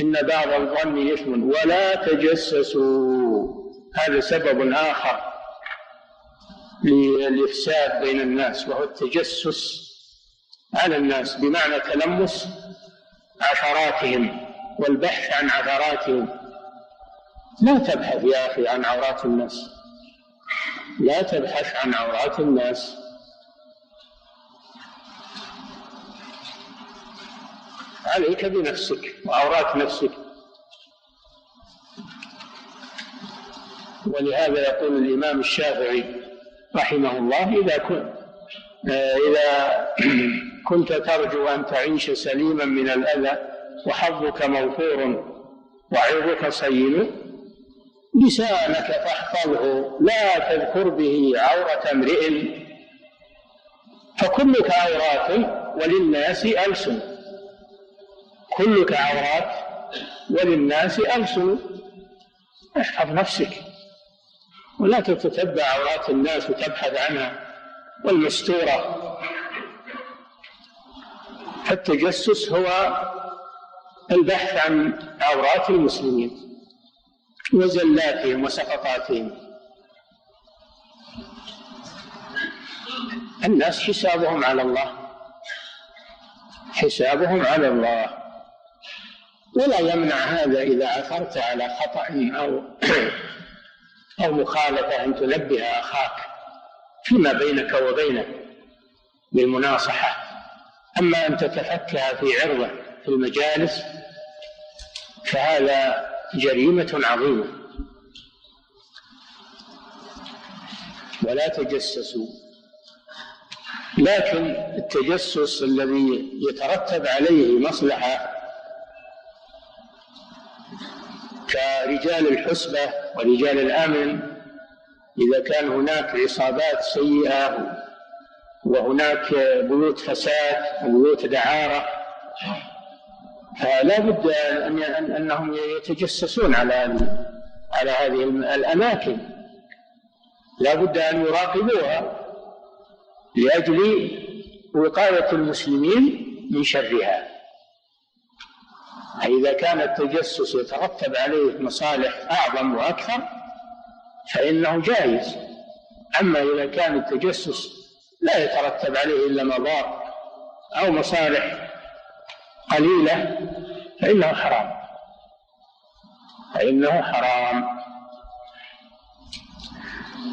إن بعض الظن إثم ولا تجسسوا. هذا سبب آخر. للإفساد بين الناس وهو التجسس على الناس بمعنى تلمس عثراتهم والبحث عن عثراتهم. لا تبحث يا أخي عن عورات الناس لا تبحث عن عورات الناس. عليك بنفسك وعورات نفسك. ولهذا يقول الإمام الشافعي رحمه الله إذا كنت إذا كنت ترجو أن تعيش سليما من الأذى وحظك موفور وعرضك صين لسانك فاحفظه لا تذكر به عورة امرئ. فكلك عورات وللناس ألسن كلك عورات وللناس ألسن احفظ نفسك. ولا تتتبع عورات الناس وتبحث عنها والمستورة. فالتجسس هو البحث عن عورات المسلمين وزلاتهم وسقطاتهم. الناس حسابهم على الله. حسابهم على الله. ولا يمنع هذا إذا عثرت على خطأ أو أو مخالفة أن تنبه أخاك فيما بينك وبينه بالمناصحة. أما أن تتفكها في عرضه في المجالس فهذا جريمة عظيمة. ولا تجسسوا. لكن التجسس الذي يترتب عليه مصلحة كرجال الحسبة ورجال الأمن إذا كان هناك عصابات سيئة وهناك بيوت فساد وبيوت دعارة فلا بد أن أنهم يتجسسون على على هذه الأماكن. لا بد أن يراقبوها لأجل وقاية المسلمين من شرها. فإذا كان التجسس يترتب عليه مصالح أعظم وأكثر فإنه جائز. أما إذا كان التجسس لا يترتب عليه إلا مضار أو مصالح قليلة فإنه حرام. فإنه حرام.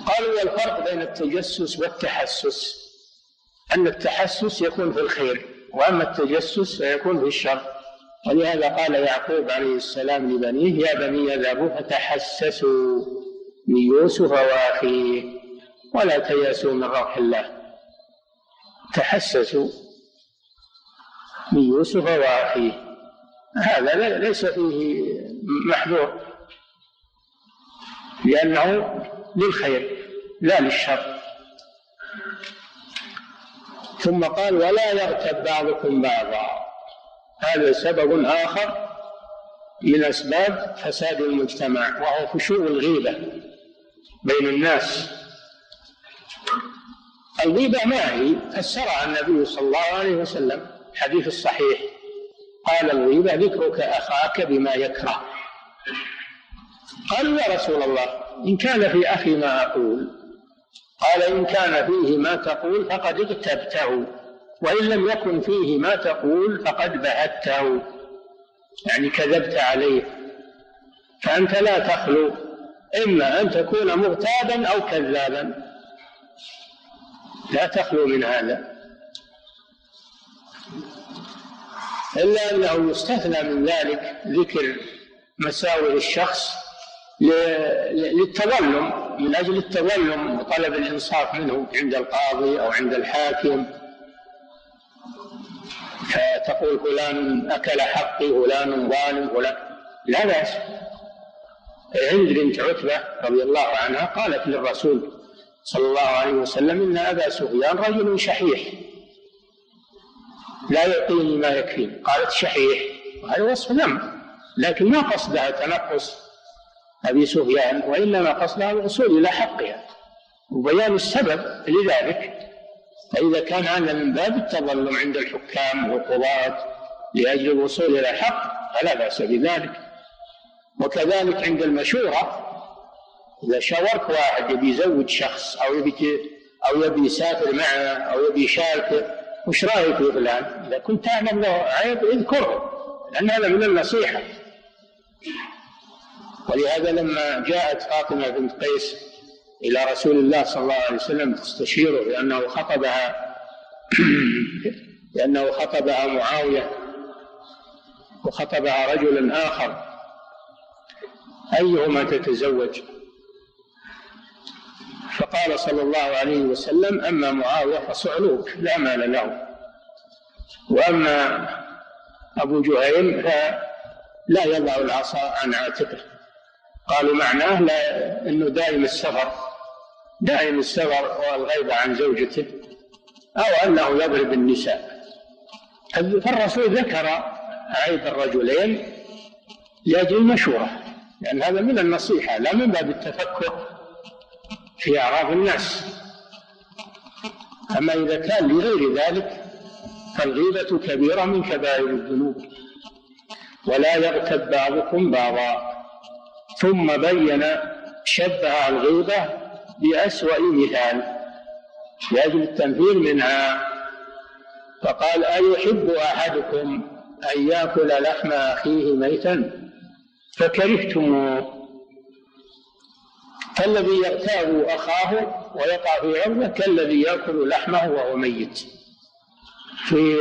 قالوا والفرق بين التجسس والتحسس؟ أن التحسس يكون في الخير وأما التجسس فيكون في الشر. ولهذا قال يعقوب عليه السلام لبنيه يا بني اذهبوا فتحسسوا من يوسف وأخيه ولا تيأسوا من روح الله. تحسسوا من يوسف وأخيه. هذا ليس فيه محذور لأنه للخير لا للشر. ثم قال ولا يغتب بعضكم بعضا. هذا سبب آخر من أسباب فساد المجتمع وهو فشو الغيبة بين الناس. الغيبة ما هي؟ فسرها النبي صلى الله عليه وسلم الحديث الصحيح. قال الغيبة ذكرك أخاك بما يكره. قالوا يا رسول الله إن كان في أخي ما أقول. قال إن كان فيه ما تقول فقد اغتبته. وإن لم يكن فيه ما تقول فقد بهته يعني كذبت عليه. فأنت لا تخلو إما أن تكون مغتابا أو كذابا. لا تخلو من هذا. إلا أنه يستثنى من ذلك ذكر مساوئ الشخص للتظلم من أجل التظلم وطلب الإنصاف منه عند القاضي أو عند الحاكم. فتقول فلان أكل حقي فلان ظالم فلان. لا بأس. هند بنت عتبة رضي الله عنها قالت للرسول صلى الله عليه وسلم إن أبا سفيان رجل شحيح. لا يعطيني ما يكفيني قالت شحيح. وهذا وصف ذم لكن ما قصدها تنقص أبي سفيان وإنما قصدها الوصول إلى حقها. وبيان السبب لذلك فإذا كان هذا من باب التظلم عند الحكام والقضاة لأجل الوصول إلى الحق فلا بأس بذلك وكذلك عند المشورة إذا شاورت واحد يبي يزوج شخص أو يبي أو يبي يسافر معه أو يبي يشاركه وش رأيك يا فلان؟ إذا كنت تعلم له عيب اذكره لأن هذا من النصيحة ولهذا لما جاءت فاطمة بنت قيس إلى رسول الله صلى الله عليه وسلم تستشيره لأنه خطبها لأنه خطبها معاوية وخطبها رجل آخر. أيهما تتزوج؟ فقال صلى الله عليه وسلم أما معاوية فصعلوك لا مال له. وأما أبو جهيم فلا يضع العصا عن عاتقه. قالوا معناه لا إنه دائم السفر. دائم السفر والغيبة عن زوجته أو أنه يضرب النساء. فالرسول ذكر عيب الرجلين لأجل المشورة لأن هذا من النصيحة لا من باب التفكر في أعراض الناس. أما إذا كان لغير ذلك فالغيبة كبيرة من كبائر الذنوب ولا يغتب بعضكم بعضا. ثم بين شبه الغيبة بأسوأ مثال. لأجل التنفير منها فقال أيحب أحدكم أن يأكل لحم أخيه ميتا؟ فكرهتموه فالذي يغتاب أخاه ويقع في عرضه كالذي يأكل لحمه وهو ميت. في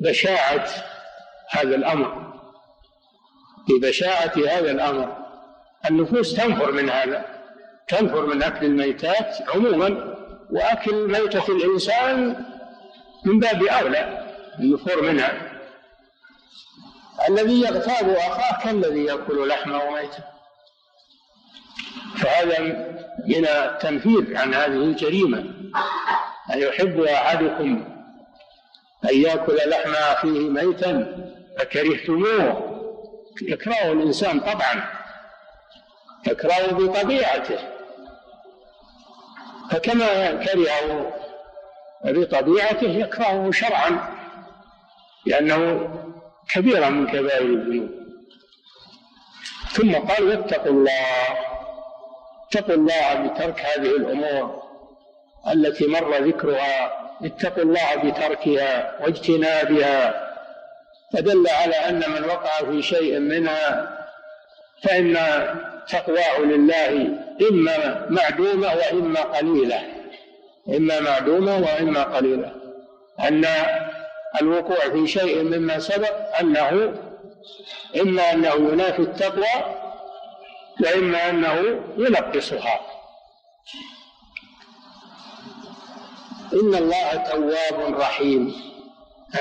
بشاعة هذا الأمر. في بشاعة هذا الأمر. النفوس تنفر من هذا. تنفر من أكل الميتات عموما وأكل ميتة الإنسان من باب أولى النفور منها. الذي يغتاب أخاه كالذي يأكل لحمه ميتا فهذا من التنفير عن هذه الجريمة. أن يحب أحدكم أن يأكل لحم أخيه ميتا؟ فكرهتموه. يكرهه الإنسان طبعا. يكرهه بطبيعته. فكما كرهه بطبيعته يكرهه شرعا لأنه كبيرة من كبائر الذنوب. ثم قال واتقوا الله اتقوا الله بترك هذه الأمور التي مر ذكرها. اتقوا الله بتركها واجتنابها. فدل على أن من وقع في شيء منها فإن تقواه لله إما معدومة وإما قليلة. إما معدومة وإما قليلة. أن الوقوع في شيء مما سبق أنه إما أنه ينافي التقوى وإما أنه ينقصها إن الله تواب رحيم.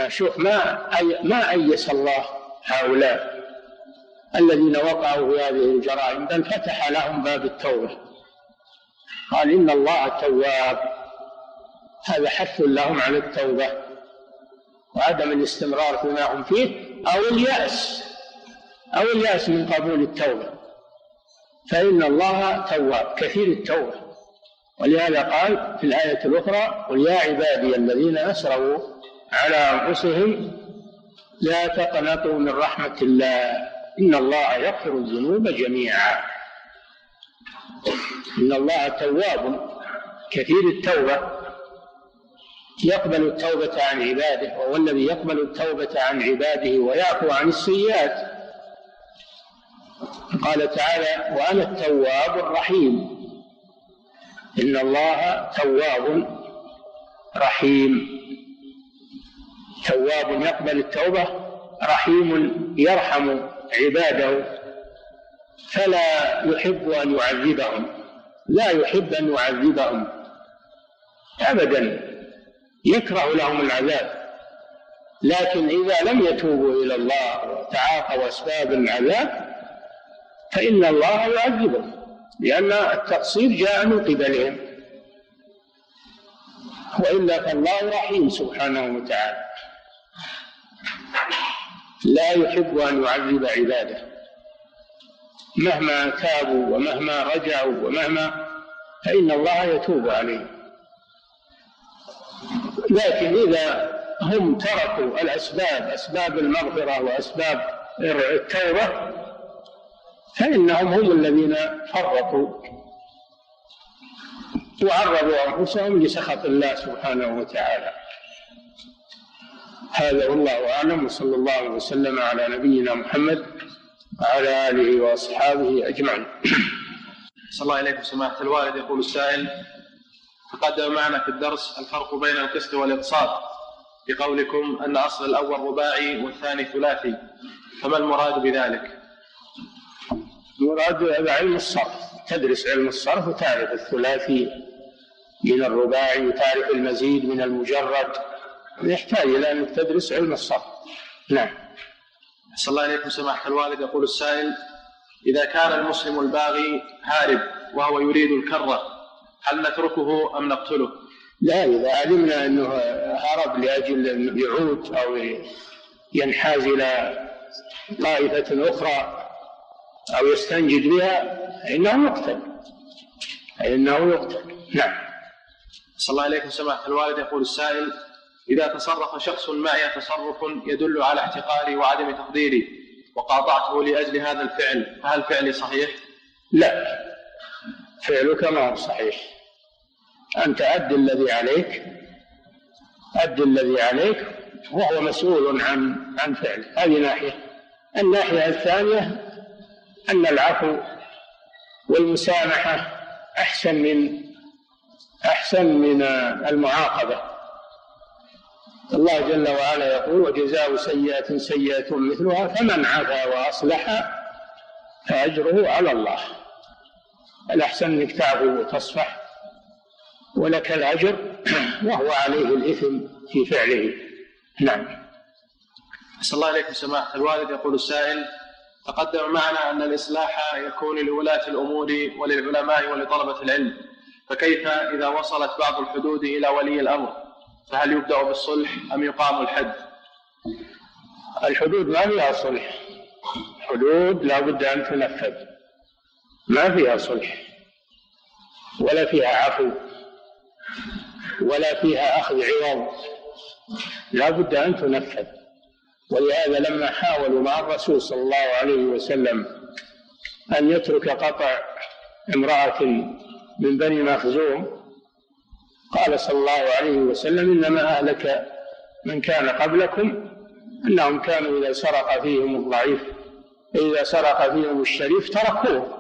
شوف ما أي ما أيس الله هؤلاء؟ الذين وقعوا في هذه الجرائم بل فتح لهم باب التوبة. قال إن الله تواب. هذا حث لهم على التوبة وعدم الاستمرار فيما هم فيه أو اليأس أو اليأس من قبول التوبة. فإن الله تواب كثير التوبة. ولهذا قال في الآية الأخرى قل يا عبادي الذين أسروا على أنفسهم لا تقنطوا من رحمة الله. إن الله يغفر الذنوب جميعا. إن الله تواب. كثير التوبة. يقبل التوبة عن عباده وهو الذي يقبل التوبة عن عباده ويعفو عن السيئات. قال تعالى وأنا التواب الرحيم. إن الله تواب رحيم. تواب يقبل التوبة رحيم يرحم. عباده فلا يحب أن يعذبهم لا يحب أن يعذبهم. أبدا يكره لهم العذاب لكن إذا لم يتوبوا إلى الله وتعاطوا أسباب العذاب فإن الله يعذبهم لأن التقصير جاء من قبلهم. وإلا فالله رحيم سبحانه وتعالى. لا يحب أن يعذب عباده. مهما تابوا ومهما رجعوا ومهما فإن الله يتوب عليهم. لكن إذا هم تركوا الأسباب أسباب المغفرة وأسباب التوبة فإنهم هم الذين فرطوا. وعرضوا أنفسهم لسخط الله سبحانه وتعالى. هذا والله أعلم وصلى الله وسلم على نبينا محمد وعلى آله وأصحابه أجمعين صلى الله إليكم سماحة الوالد يقول السائل تقدم معنا في الدرس الفرق بين القسط والإقساط بقولكم أن أصل الأول رباعي والثاني ثلاثي فما المراد بذلك؟ المراد هذا علم الصرف تدرس علم الصرف وتعرف الثلاثي من الرباعي وتعرف المزيد من المجرد يحتاج إلى أنك تدرس علم الصرف نعم. صلى الله عليكم سماحة الوالد. يقول السائل إذا كان المسلم الباغي هارب وهو يريد الكرة هل نتركه أم نقتله؟ لا إذا علمنا أنه هرب لأجل يعود أو ينحاز إلى طائفة أخرى أو يستنجد بها فإنه يقتل. فإنه يقتل. نعم. صلى الله عليكم سماحة الوالد. يقول السائل إذا تصرف شخص معي تصرف يدل على احتقاري وعدم تقديري وقاطعته لأجل هذا الفعل. فهل فعلي صحيح؟ لا. فعلك ما هو صحيح. أنت أد الذي عليك. أد الذي عليك وهو مسؤول عن عن فعله هذه ناحية. الناحية الثانية أن العفو والمسامحة أحسن من أحسن من المعاقبة. الله جل وعلا يقول وجزاء سيئة سيئة مثلها فمن عفا وأصلح فأجره على الله. الأحسن أنك تعفو وتصفح؟ ولك الأجر وهو عليه الإثم في فعله. نعم. صلى الله عليكم سماحة الوالد يقول السائل تقدم معنا أن الإصلاح يكون لولاة الأمور وللعلماء ولطلبة العلم فكيف إذا وصلت بعض الحدود إلى ولي الأمر؟ فهل يبدأ بالصلح أم يقام الحد؟ الحدود ما فيها صلح. حدود لا بد أن تنفذ. ما فيها صلح. ولا فيها عفو. ولا فيها أخذ عوض. لا بد أن تنفذ. ولهذا لما حاولوا مع الرسول صلى الله عليه وسلم أن يترك قطع امرأة من بني مخزوم قال صلى الله عليه وسلم إنما أهلك من كان قبلكم أنهم كانوا إذا سرق فيهم الضعيف إذا سرق فيهم الشريف تركوه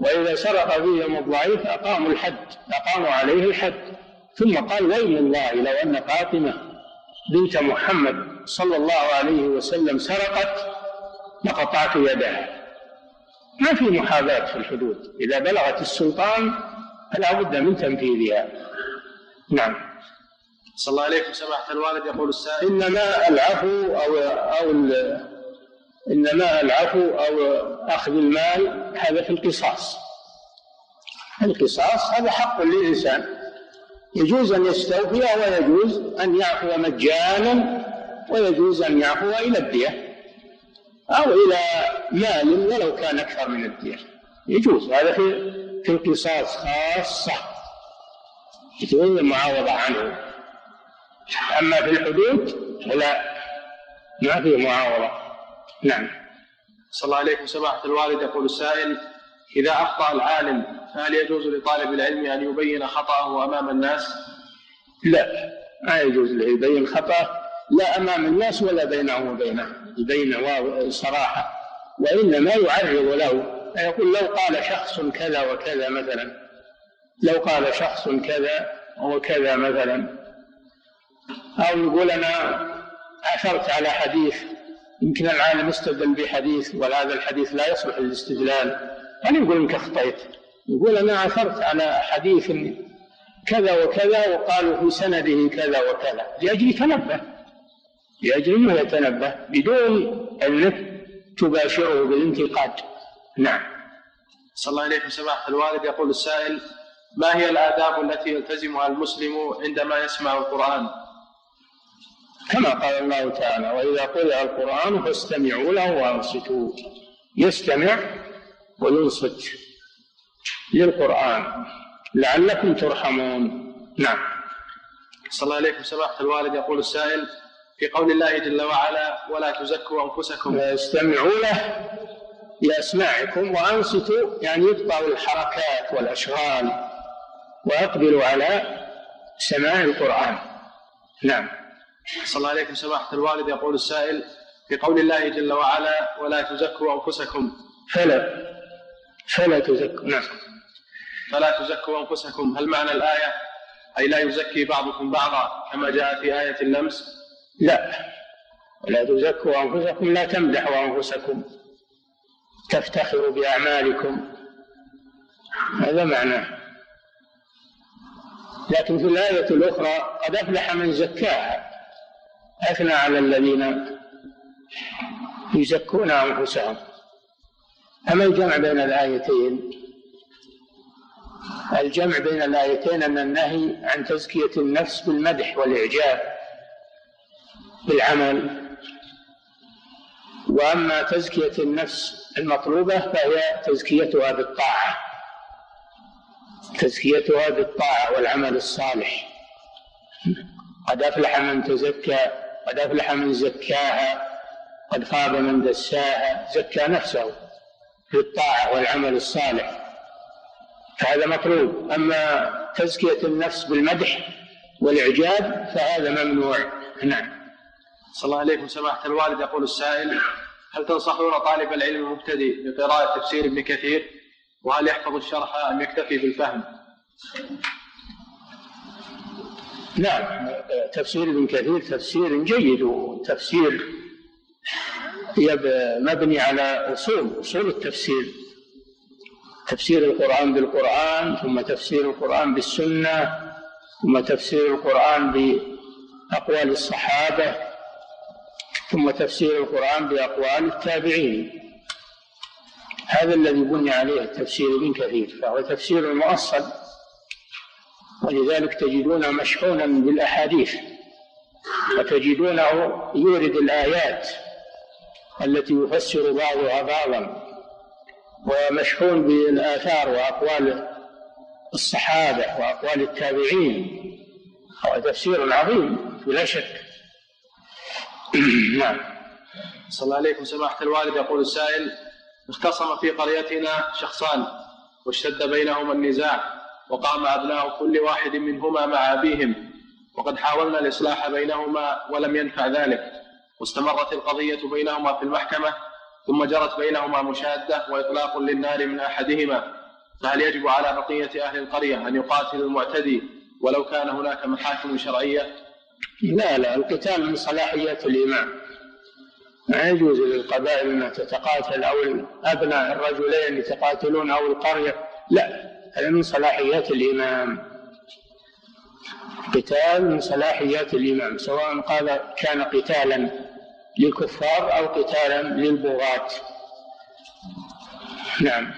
وإذا سرق فيهم الضعيف أقاموا الحد أقاموا عليه الحد. ثم قال ويل الله لو أن فاطمة بنت محمد صلى الله عليه وسلم سرقت لقطعت يدها. ما في محاذاة في الحدود إذا بلغت السلطان فلا بد من تنفيذها. نعم. صلى الله عليكم سماحة الوالد يقول السائل. إنما العفو أو أو إنما العفو أو أخذ المال هذا في القصاص. القصاص هذا حق للإنسان. يجوز أن يستوفي ويجوز أن يعفو مجانا ويجوز أن يعفو إلى الدية أو إلى مال ولو كان أكثر من الدية. يجوز. هذا في في القصاص خاصة. يجوز المعاوضة عنه. أما في الحدود فلا. ما في معاوضة. نعم. صلى الله عليكم سماحة الوالد. يقول السائل إذا أخطأ العالم فهل يجوز لطالب العلم أن يبين خطأه أمام الناس؟ لا ما يجوز له يبين خطأه لا أمام الناس ولا بينه وبينه. يبين صراحة. وإنما يعرض له فيقول لو قال شخص كذا وكذا مثلا. لو قال شخص كذا وكذا مثلا أو يقول أنا عثرت على حديث يمكن العالم استدل بحديث وهذا الحديث لا يصلح للاستدلال. أنا يقول إنك أخطيت. يقول أنا عثرت على حديث كذا وكذا وقالوا في سنده كذا وكذا. لأجل يتنبه. لأجل أنه يتنبه بدون أنك تباشره بالانتقاد. نعم. صلى الله عليه سماحة الوالد يقول السائل ما هي الآداب التي يلتزمها المسلم عندما يسمع القرآن؟ كما قال الله تعالى وإذا قرئ القرآن فاستمعوا له وأنصتوا. يستمع وينصت للقرآن. لعلكم ترحمون. نعم. صلى الله عليه سماحة الوالد يقول السائل في قول الله جل وعلا ولا تزكوا أنفسكم. استمعوا له لأسماعكم وأنصتوا يعني يقطعوا الحركات والأشغال. وأقبلوا على سماع القرآن. نعم. صلى الله عليكم سماحة الوالد. يقول السائل في قول الله جل وعلا ولا تزكوا أنفسكم. فلا فلا تزكوا. نعم. فلا تزكوا أنفسكم. هل معنى الآية؟ أي لا يزكي بعضكم بعضا كما جاء في آية اللمس لا. ولا تزكوا أنفسكم لا تمدحوا أنفسكم. تفتخروا بأعمالكم. هذا معناه. لكن في الآية الأخرى قد أفلح من زكاها. أثنى على الذين يزكون أنفسهم. أما الجمع بين الآيتين؟ الجمع بين الآيتين أن النهي عن تزكية النفس بالمدح والإعجاب بالعمل. وأما تزكية النفس المطلوبة فهي تزكيتها بالطاعة. تزكيتها بالطاعة والعمل الصالح. قد أفلح من تزكى قد أفلح من زكاها قد خاب من دساها زكى نفسه بالطاعة والعمل الصالح. فهذا مطلوب. أما تزكية النفس بالمدح والإعجاب فهذا ممنوع. نعم. صلى الله عليكم سماحة الوالد. يقول السائل هل تنصحون طالب العلم المبتدئ بقراءة تفسير ابن كثير؟ وهل يحفظ الشرح أم يكتفي بالفهم؟ نعم. تفسير ابن كثير تفسير جيد وتفسير مبني على أصول أصول التفسير. تفسير القرآن بالقرآن ثم تفسير القرآن بالسنة ثم تفسير القرآن بأقوال الصحابة ثم تفسير القرآن بأقوال التابعين. هذا الذي بني عليه التفسير ابن كثير فهو تفسير مؤصل. ولذلك تجدونه مشحونا بالأحاديث وتجدونه يورد الآيات التي يفسر بعضها بعضا ومشحون بالآثار وأقوال الصحابة وأقوال التابعين. هو تفسير عظيم بلا شك. نعم. صلى الله عليكم. سماحة الوالد يقول السائل اختصم في قريتنا شخصان واشتد بينهما النزاع وقام أبناء كل واحد منهما مع أبيهم وقد حاولنا الإصلاح بينهما ولم ينفع ذلك. واستمرت القضية بينهما في المحكمة ثم جرت بينهما مشادة وإطلاق للنار من أحدهما. فهل يجب على بقية أهل القرية أن يقاتلوا المعتدي ولو كان هناك محاكم شرعية؟ لا لا القتال من صلاحيات الإمام. ما يجوز للقبائل أن تتقاتل أو أبناء الرجلين يتقاتلون أو القرية. لا هذا من صلاحيات الإمام. قتال من صلاحيات الإمام سواء قال كان قتالا للكفار أو قتالا للبغاة. نعم.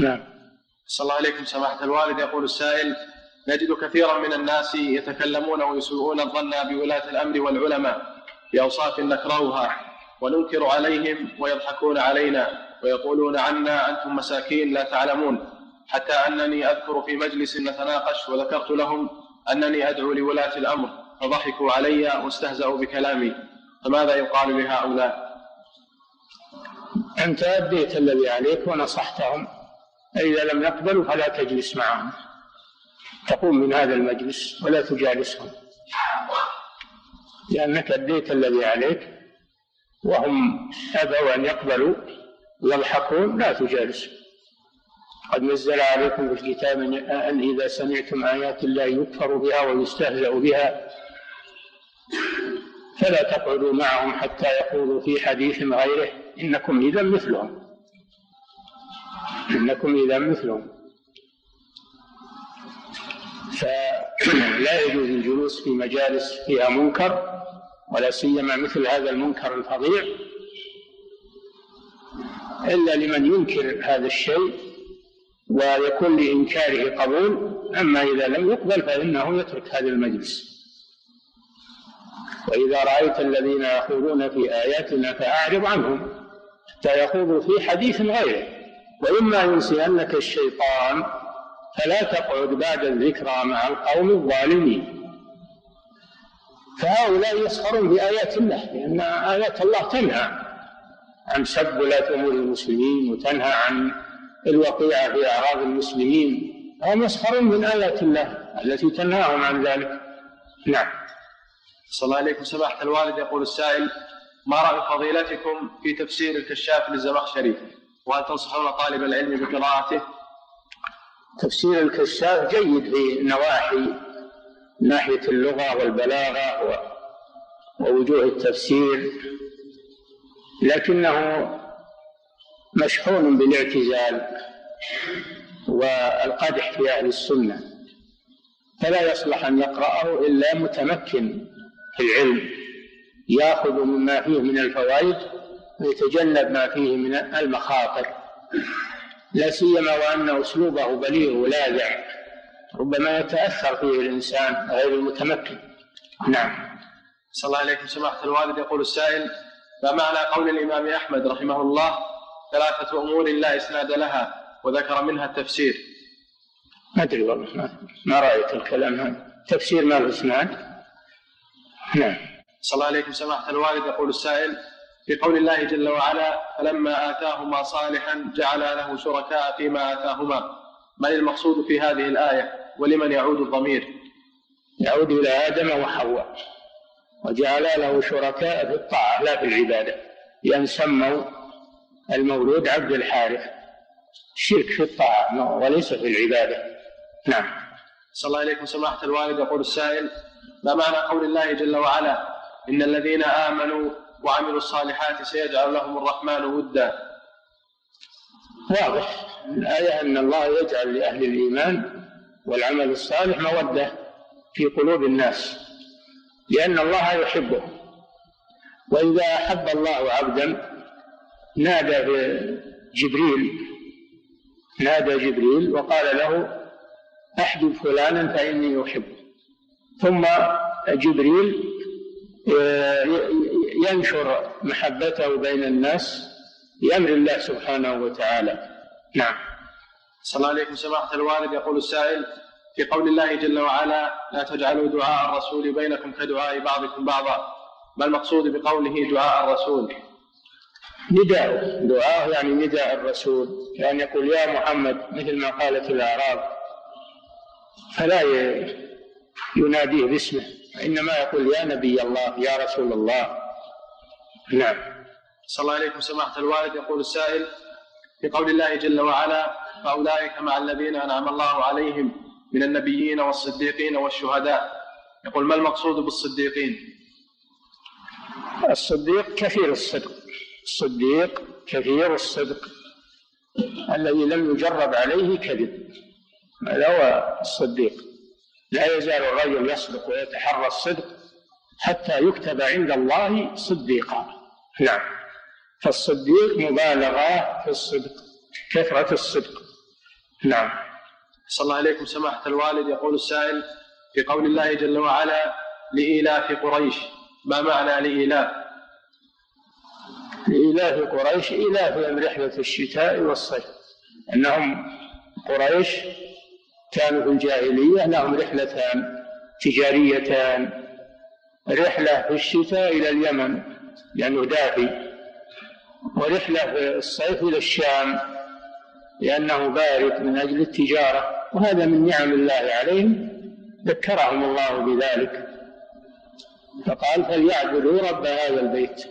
نعم. صلى الله عليكم سماحة الوالد يقول السائل نجد كثيرا من الناس يتكلمون ويسوءون الظن بولاة الأمر والعلماء بأوصاف نكرهها وننكر عليهم ويضحكون علينا ويقولون عنا أنتم مساكين لا تعلمون. حتى أنني أذكر في مجلس نتناقش وذكرت لهم أنني أدعو لولاة الأمر فضحكوا علي واستهزأوا بكلامي. فماذا يقال لهؤلاء أنت أديت الذي عليك ونصحتهم. إذا لم يقبلوا فلا تجلس معهم. تقوم من هذا المجلس ولا تجالسهم. لأنك أديت الذي عليك وهم أبوا أن يقبلوا يضحكون لا تجالسوا قد نزل عليكم في الكتاب أن إذا سمعتم آيات الله يكفر بها ويستهزأ بها فلا تقعدوا معهم حتى يقولوا في حديث غيره إنكم إذا مثلهم. إنكم إذا مثلهم. فلا يجوز الجلوس في مجالس فيها منكر ولا سيما مثل هذا المنكر الفظيع. إلا لمن ينكر هذا الشيء ويكون لإنكاره قبول أما إذا لم يقبل فإنه يترك هذا المجلس. وإذا رأيت الذين يخوضون في آياتنا فأعرض عنهم حتى يخوضوا في حديث غيره. وإما ينسينك الشيطان فلا تقعد بعد الذكرى مع القوم الظالمين. فهؤلاء يسخرون بآيات الله لأن آيات الله تنهى عن سب ولاة أمور المسلمين وتنهى عن الوقيعة في أعراض المسلمين. هم يسخرون من آيات الله التي تنهاهم عن ذلك. نعم. صلى الله عليكم. سماحة الوالد يقول السائل ما رأي فضيلتكم في تفسير الكشاف للزمخشري وهل تنصحون طالب العلم بقراءته؟ تفسير الكشاف جيد في نواحي ناحية اللغة والبلاغة ووجوه التفسير لكنه مشحون بالاعتزال والقدح في أهل السنة فلا يصلح أن يقرأه إلا متمكن في العلم يأخذ مما فيه من الفوائد ويتجنب ما فيه من المخاطر. لا سيما وأن أسلوبه بليغ ولاذع ربما يتأثر فيه الإنسان غير المتمكن. نعم. صلى الله عليكم سماحة الوالد. يقول السائل ما معنى قول الإمام أحمد رحمه الله ثلاثة أمور لا إسناد لها وذكر منها التفسير ما أدري والله ما, ما رأيت الكلام هذا. تفسير ما له إسناد؟ نعم. صلى الله عليكم سماحة الوالد. يقول السائل في قول الله جل وعلا فلما آتاهما صالحا جعل له شركاء فيما آتاهما. من المقصود في هذه الآية؟ ولمن يعود الضمير؟ يعود إلى آدم وحواء. وجعل له شركاء في الطاعة لا في العبادة. لأن سموا المولود عبد الحارث. شرك في الطاعة وليس في العبادة. نعم. صلى الله عليكم. سماحة الوالد يقول السائل ما معنى قول الله جل وعلا؟ إن الذين آمنوا وعملوا الصالحات سيجعل لهم الرحمن ودا. واضح. الآية أن الله يجعل لأهل الإيمان والعمل الصالح مودة في قلوب الناس لأن الله يحبه. وإذا أحب الله عبدا نادى جبريل نادى جبريل وقال له أحجب فلانا فإني أحبه. ثم جبريل آه، ينشر محبته بين الناس بامر الله سبحانه وتعالى. نعم. صلى الله عليكم سماحة الوالد. يقول السائل في قول الله جل وعلا لا تجعلوا دعاء الرسول بينكم كدعاء بعضكم بعضا. ما المقصود بقوله دعاء الرسول؟ نداء. دعاء يعني نداء الرسول. كأن يقول يا محمد مثل ما قالت الأعراب. فلا يناديه باسمه. وإنما يقول يا نبي الله يا رسول الله. نعم. صلى الله عليكم سماحة الوالد يقول السائل في قول الله جل وعلا فأولئك مع الذين أنعم الله عليهم من النبيين والصديقين والشهداء. يقول ما المقصود بالصديقين؟ الصديق كثير الصدق. الصديق كثير الصدق. الذي لم يجرب عليه كذب. هذا هو الصديق؟ لا يزال الرجل يصدق ويتحرى الصدق حتى يكتب عند الله صديقا. نعم. فالصديق مبالغة في الصدق كثرة الصدق. نعم. صلى الله عليكم سماحة الوالد. يقول السائل في قول الله جل وعلا لإيلاف قريش. ما معنى لإيلاف؟ لإيلاف قريش إيلافهم رحلة الشتاء والصيف. أنهم قريش كانوا في الجاهلية لهم رحلتان تجاريتان رحلة في الشتاء إلى اليمن لأنه دافي. ورحلة في الصيف إلى الشام لأنه بارد من أجل التجارة. وهذا من نعم الله عليهم ذكرهم الله بذلك. فقال فليعبدوا رب هذا البيت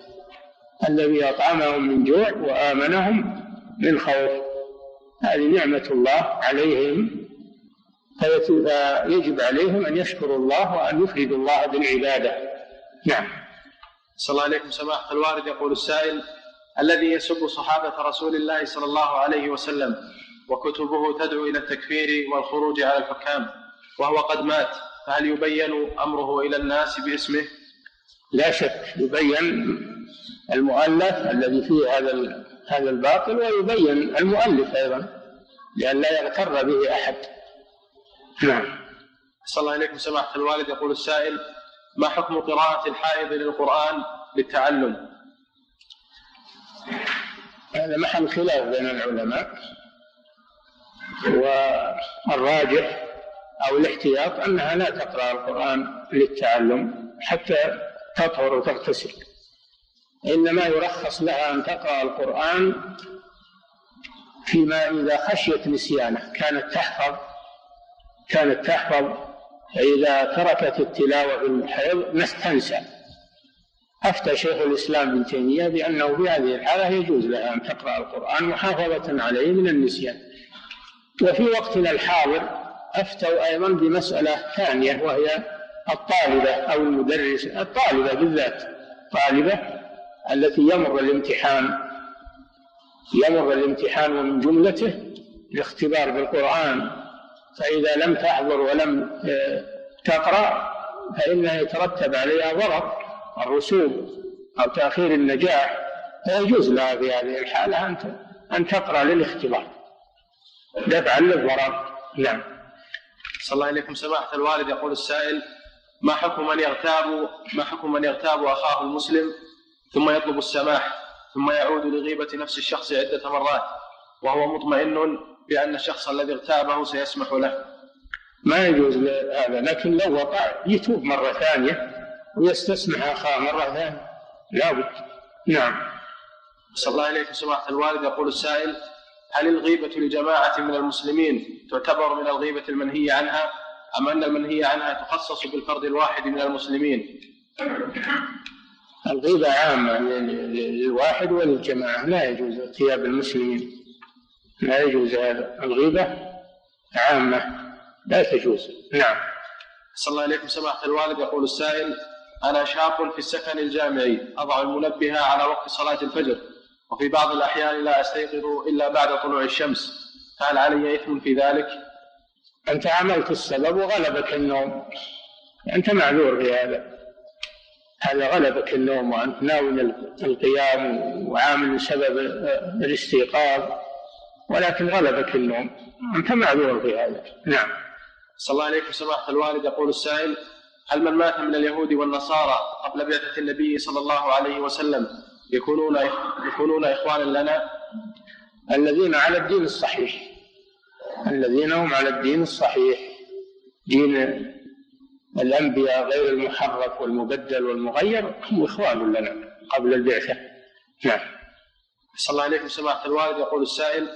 الذي أطعمهم من جوع وآمنهم من خوف. هذه نعمة الله عليهم. فيجب عليهم أن يشكروا الله وأن يفردوا الله بالعبادة. نعم. صلى الله عليكم سماحة الوارد يقول السائل الذي يسب صحابة رسول الله صلى الله عليه وسلم وكتبه تدعو إلى التكفير والخروج على الحكام وهو قد مات فهل يبين أمره إلى الناس باسمه؟ لا شك يبين المؤلف الذي فيه هذا هذا الباطل ويبين المؤلف أيضا لأن لا يغتر به أحد. نعم. صلى الله عليكم سماحة الوالد. يقول السائل ما حكم قراءة الحائض للقرآن للتعلم؟ هذا محل خلاف بين العلماء والراجح أو الاحتياط أنها لا تقرأ القرآن للتعلم حتى تطهر وتغتسل. إنما يرخص لها أن تقرأ القرآن فيما إذا خشيت نسيانه كانت تحفظ كانت تحفظ فإذا تركت التلاوة في الحيض تنسى أفتى شيخ الإسلام ابن تيمية بأنه في هذه الحالة يجوز لها أن تقرأ القرآن محافظة عليه من النسيان. وفي وقتنا الحاضر أفتوا أيضا بمسألة ثانية وهي الطالبة أو المدرس الطالبة بالذات طالبة التي يمر الامتحان يمر الامتحان ومن جملته الاختبار بالقرآن. فإذا لم تحضر ولم آه، تقرأ فإنه يترتب عليها ضرر الرسوب أو تأخير النجاح. فيجوز لها في هذه الحالة أن أن تقرأ للاختبار. دفعا للضرر. نعم. صلى الله عليكم. سماحة الوالد يقول السائل ما حكم من يغتاب ما حكم من يغتاب أخاه المسلم؟ ثم يطلب السماح ثم يعود لغيبة نفس الشخص عدة مرات وهو مطمئن بأن الشخص الذي اغتابه سيسمح له. ما يجوز هذا لكن لو وقع يتوب مرة ثانية ويستسمح أخاه مرة ثانية. لابد نعم. صلى الله عليك سماحة الوالد. يقول السائل هل الغيبة لجماعة من المسلمين تعتبر من الغيبة المنهي عنها أم أن المنهي عنها تخصص بالفرد الواحد من المسلمين؟ الغيبة عامة للواحد وللجماعة لا يجوز اغتياب المسلمين. لا يجوز هذا. الغيبة عامة لا تجوز. نعم. صلى الله عليكم. سماحة الوالد يقول السائل أنا شاب في السكن الجامعي أضع المنبه على وقت صلاة الفجر وفي بعض الأحيان لا أستيقظ إلا بعد طلوع الشمس. هل علي إثم في ذلك؟ أنت عملت السبب وغلبك النوم. أنت معذور في هذا. هذا غلبك النوم وأنت ناوي القيام وعامل سبب الاستيقاظ. ولكن غلبك النوم. أنت معذور في هذا. نعم. صلى الله عليكم سماحة الوالد يقول السائل هل من مات من اليهود والنصارى قبل بعثة النبي صلى الله عليه وسلم يكونون يكونون إخوانا لنا؟ الذين على الدين الصحيح. الذين هم على الدين الصحيح. دين الأنبياء غير المحرف والمبدل والمغير هم إخوان لنا قبل البعثة. نعم. صلى الله عليكم سماحة الوالد يقول السائل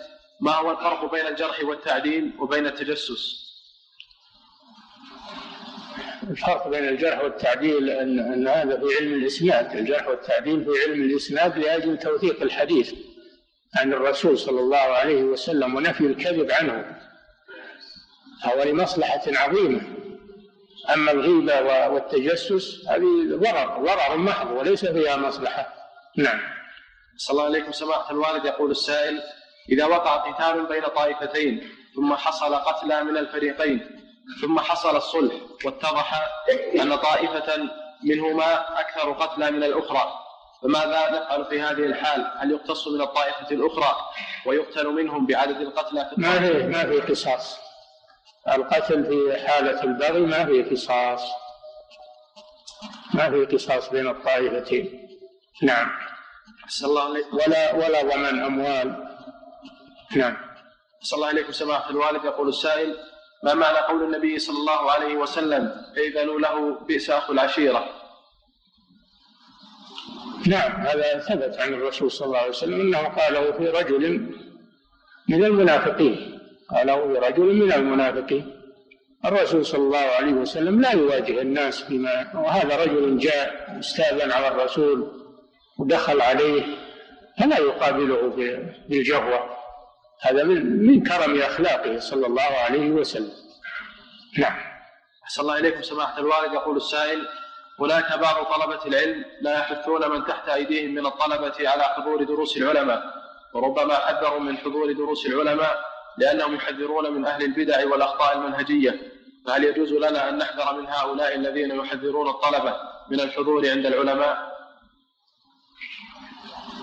ما هو الفرق بين الجرح والتعديل وبين التجسس؟ الفرق بين الجرح والتعديل أن, أن هذا في علم الإسناد. الجرح والتعديل في علم الإسناد لأجل توثيق الحديث عن الرسول صلى الله عليه وسلم ونفي الكذب عنه. هو لمصلحة عظيمة. أما الغيبة والتجسس هذه ضرر ضرر محض وليس فيها مصلحة. نعم. صلى الله عليكم. سماحة الوالد يقول السائل إذا وقع قتال بين طائفتين ثم حصل قتلى من الفريقين ثم حصل الصلح واتضح أن طائفة منهما أكثر قتلى من الأخرى. فماذا نفعل في هذه الحال؟ هل يقتص من الطائفة الأخرى ويقتل منهم بعدد القتلى في ما في ما في قصاص؟ القتل في حالة البغي ما في قصاص؟ ما في قصاص بين الطائفتين؟ نعم. صلى الله ولا ولا ضمان أموال. نعم. صلى الله عليكم سماحة الوالد يقول السائل ما معنى قول النبي صلى الله عليه وسلم إذن له بئس أخو العشيرة نعم هذا ثبت عن الرسول صلى الله عليه وسلم أنه قاله في رجل من المنافقين. قاله في رجل من المنافقين. الرسول صلى الله عليه وسلم لا يواجه الناس بما وهذا رجل جاء استاذن على الرسول ودخل عليه فلا يقابله بالجهوة. هذا من من كرم أخلاقه صلى الله عليه وسلم. نعم. أحسن الله إليكم سماحة الوالد. يقول السائل هناك بعض طلبة العلم لا يحثون من تحت أيديهم من الطلبة على حضور دروس العلماء وربما حذروا من حضور دروس العلماء لأنهم يحذرون من أهل البدع والأخطاء المنهجية. فهل يجوز لنا أن نحذر من هؤلاء الذين يحذرون الطلبة من الحضور عند العلماء؟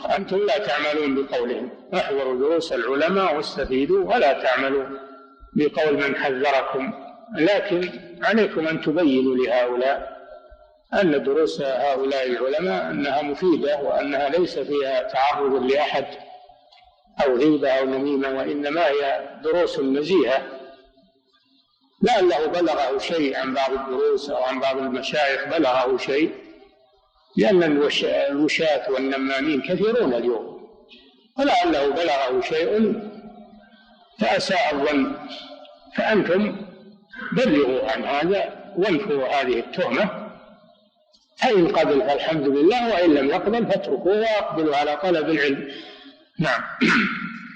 أنتم لا تعملون بقولهم. احضروا دروس العلماء واستفيدوا ولا تعملوا بقول من حذركم. لكن عليكم أن تبينوا لهؤلاء أن دروس هؤلاء العلماء أنها مفيدة وأنها ليس فيها تعرض لأحد أو غيبة أو نميمة وإنما هي دروس نزيهة. لعله بلغه شيء عن بعض الدروس أو عن بعض المشايخ بلغه شيء. لأن الوشاة والنمامين كثيرون اليوم. ولعله بلغه شيء فأساء الظن. فأنتم بلغوا عن هذا وانفوا هذه التهمة. فإن قبل فالحمد لله وإن لم يقبل فاتركوه وأقبلوا على طلب العلم. نعم.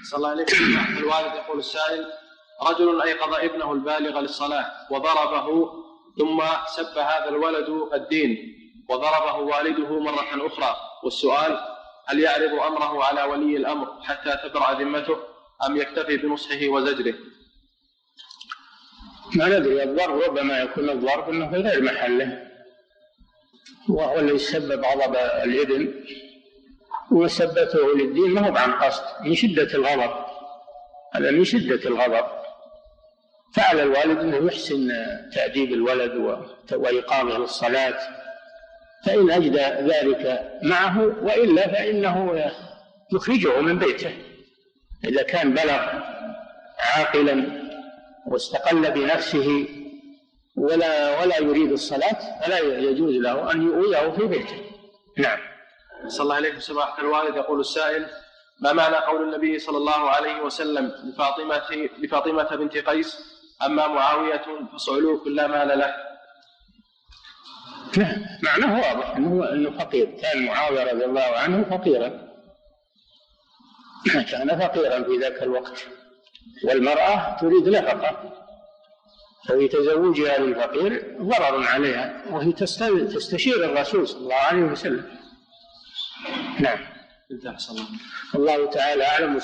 صلى الله عليه وسلم. الوالد يقول السائل رجل أيقظ ابنه البالغ للصلاة وضربه ثم سب هذا الولد الدين. وضربه والده مرة أخرى. والسؤال هل يعرض أمره على ولي الأمر حتى تبرأ ذمته أم يكتفي بنصحه وزجره؟ ما ندري. الضرب ربما يكون الضرب إنه في غير محله. وهو الذي سبب غضب الإبن وسبته للدين ما هو عن قصد. من شدة الغضب. هذا من شدة الغضب. فعلى الوالد إنه يحسن تأديب الولد وإقامه للصلاة. فإن أجدى ذلك معه وإلا فإنه يخرجه من بيته. إذا كان بلغ عاقلا واستقل بنفسه ولا ولا يريد الصلاة فلا يجوز له أن يؤويه في بيته. نعم. صلى الله عليه سماحة الوالد. يقول السائل ما معنى قول النبي صلى الله عليه وسلم لفاطمة لفاطمة بنت قيس أما معاوية فصعلوك لا مال له؟ نعم. معناه واضح إنه إنه فقير. كان معاوية رضي الله عنه فقيرا. كان فقيرا في ذاك الوقت. والمرأة تريد نفقة. ففي تزوجها للفقير ضرر عليها. وهي تستشير الرسول صلى الله عليه وسلم. نعم. الله تعالى أعلم.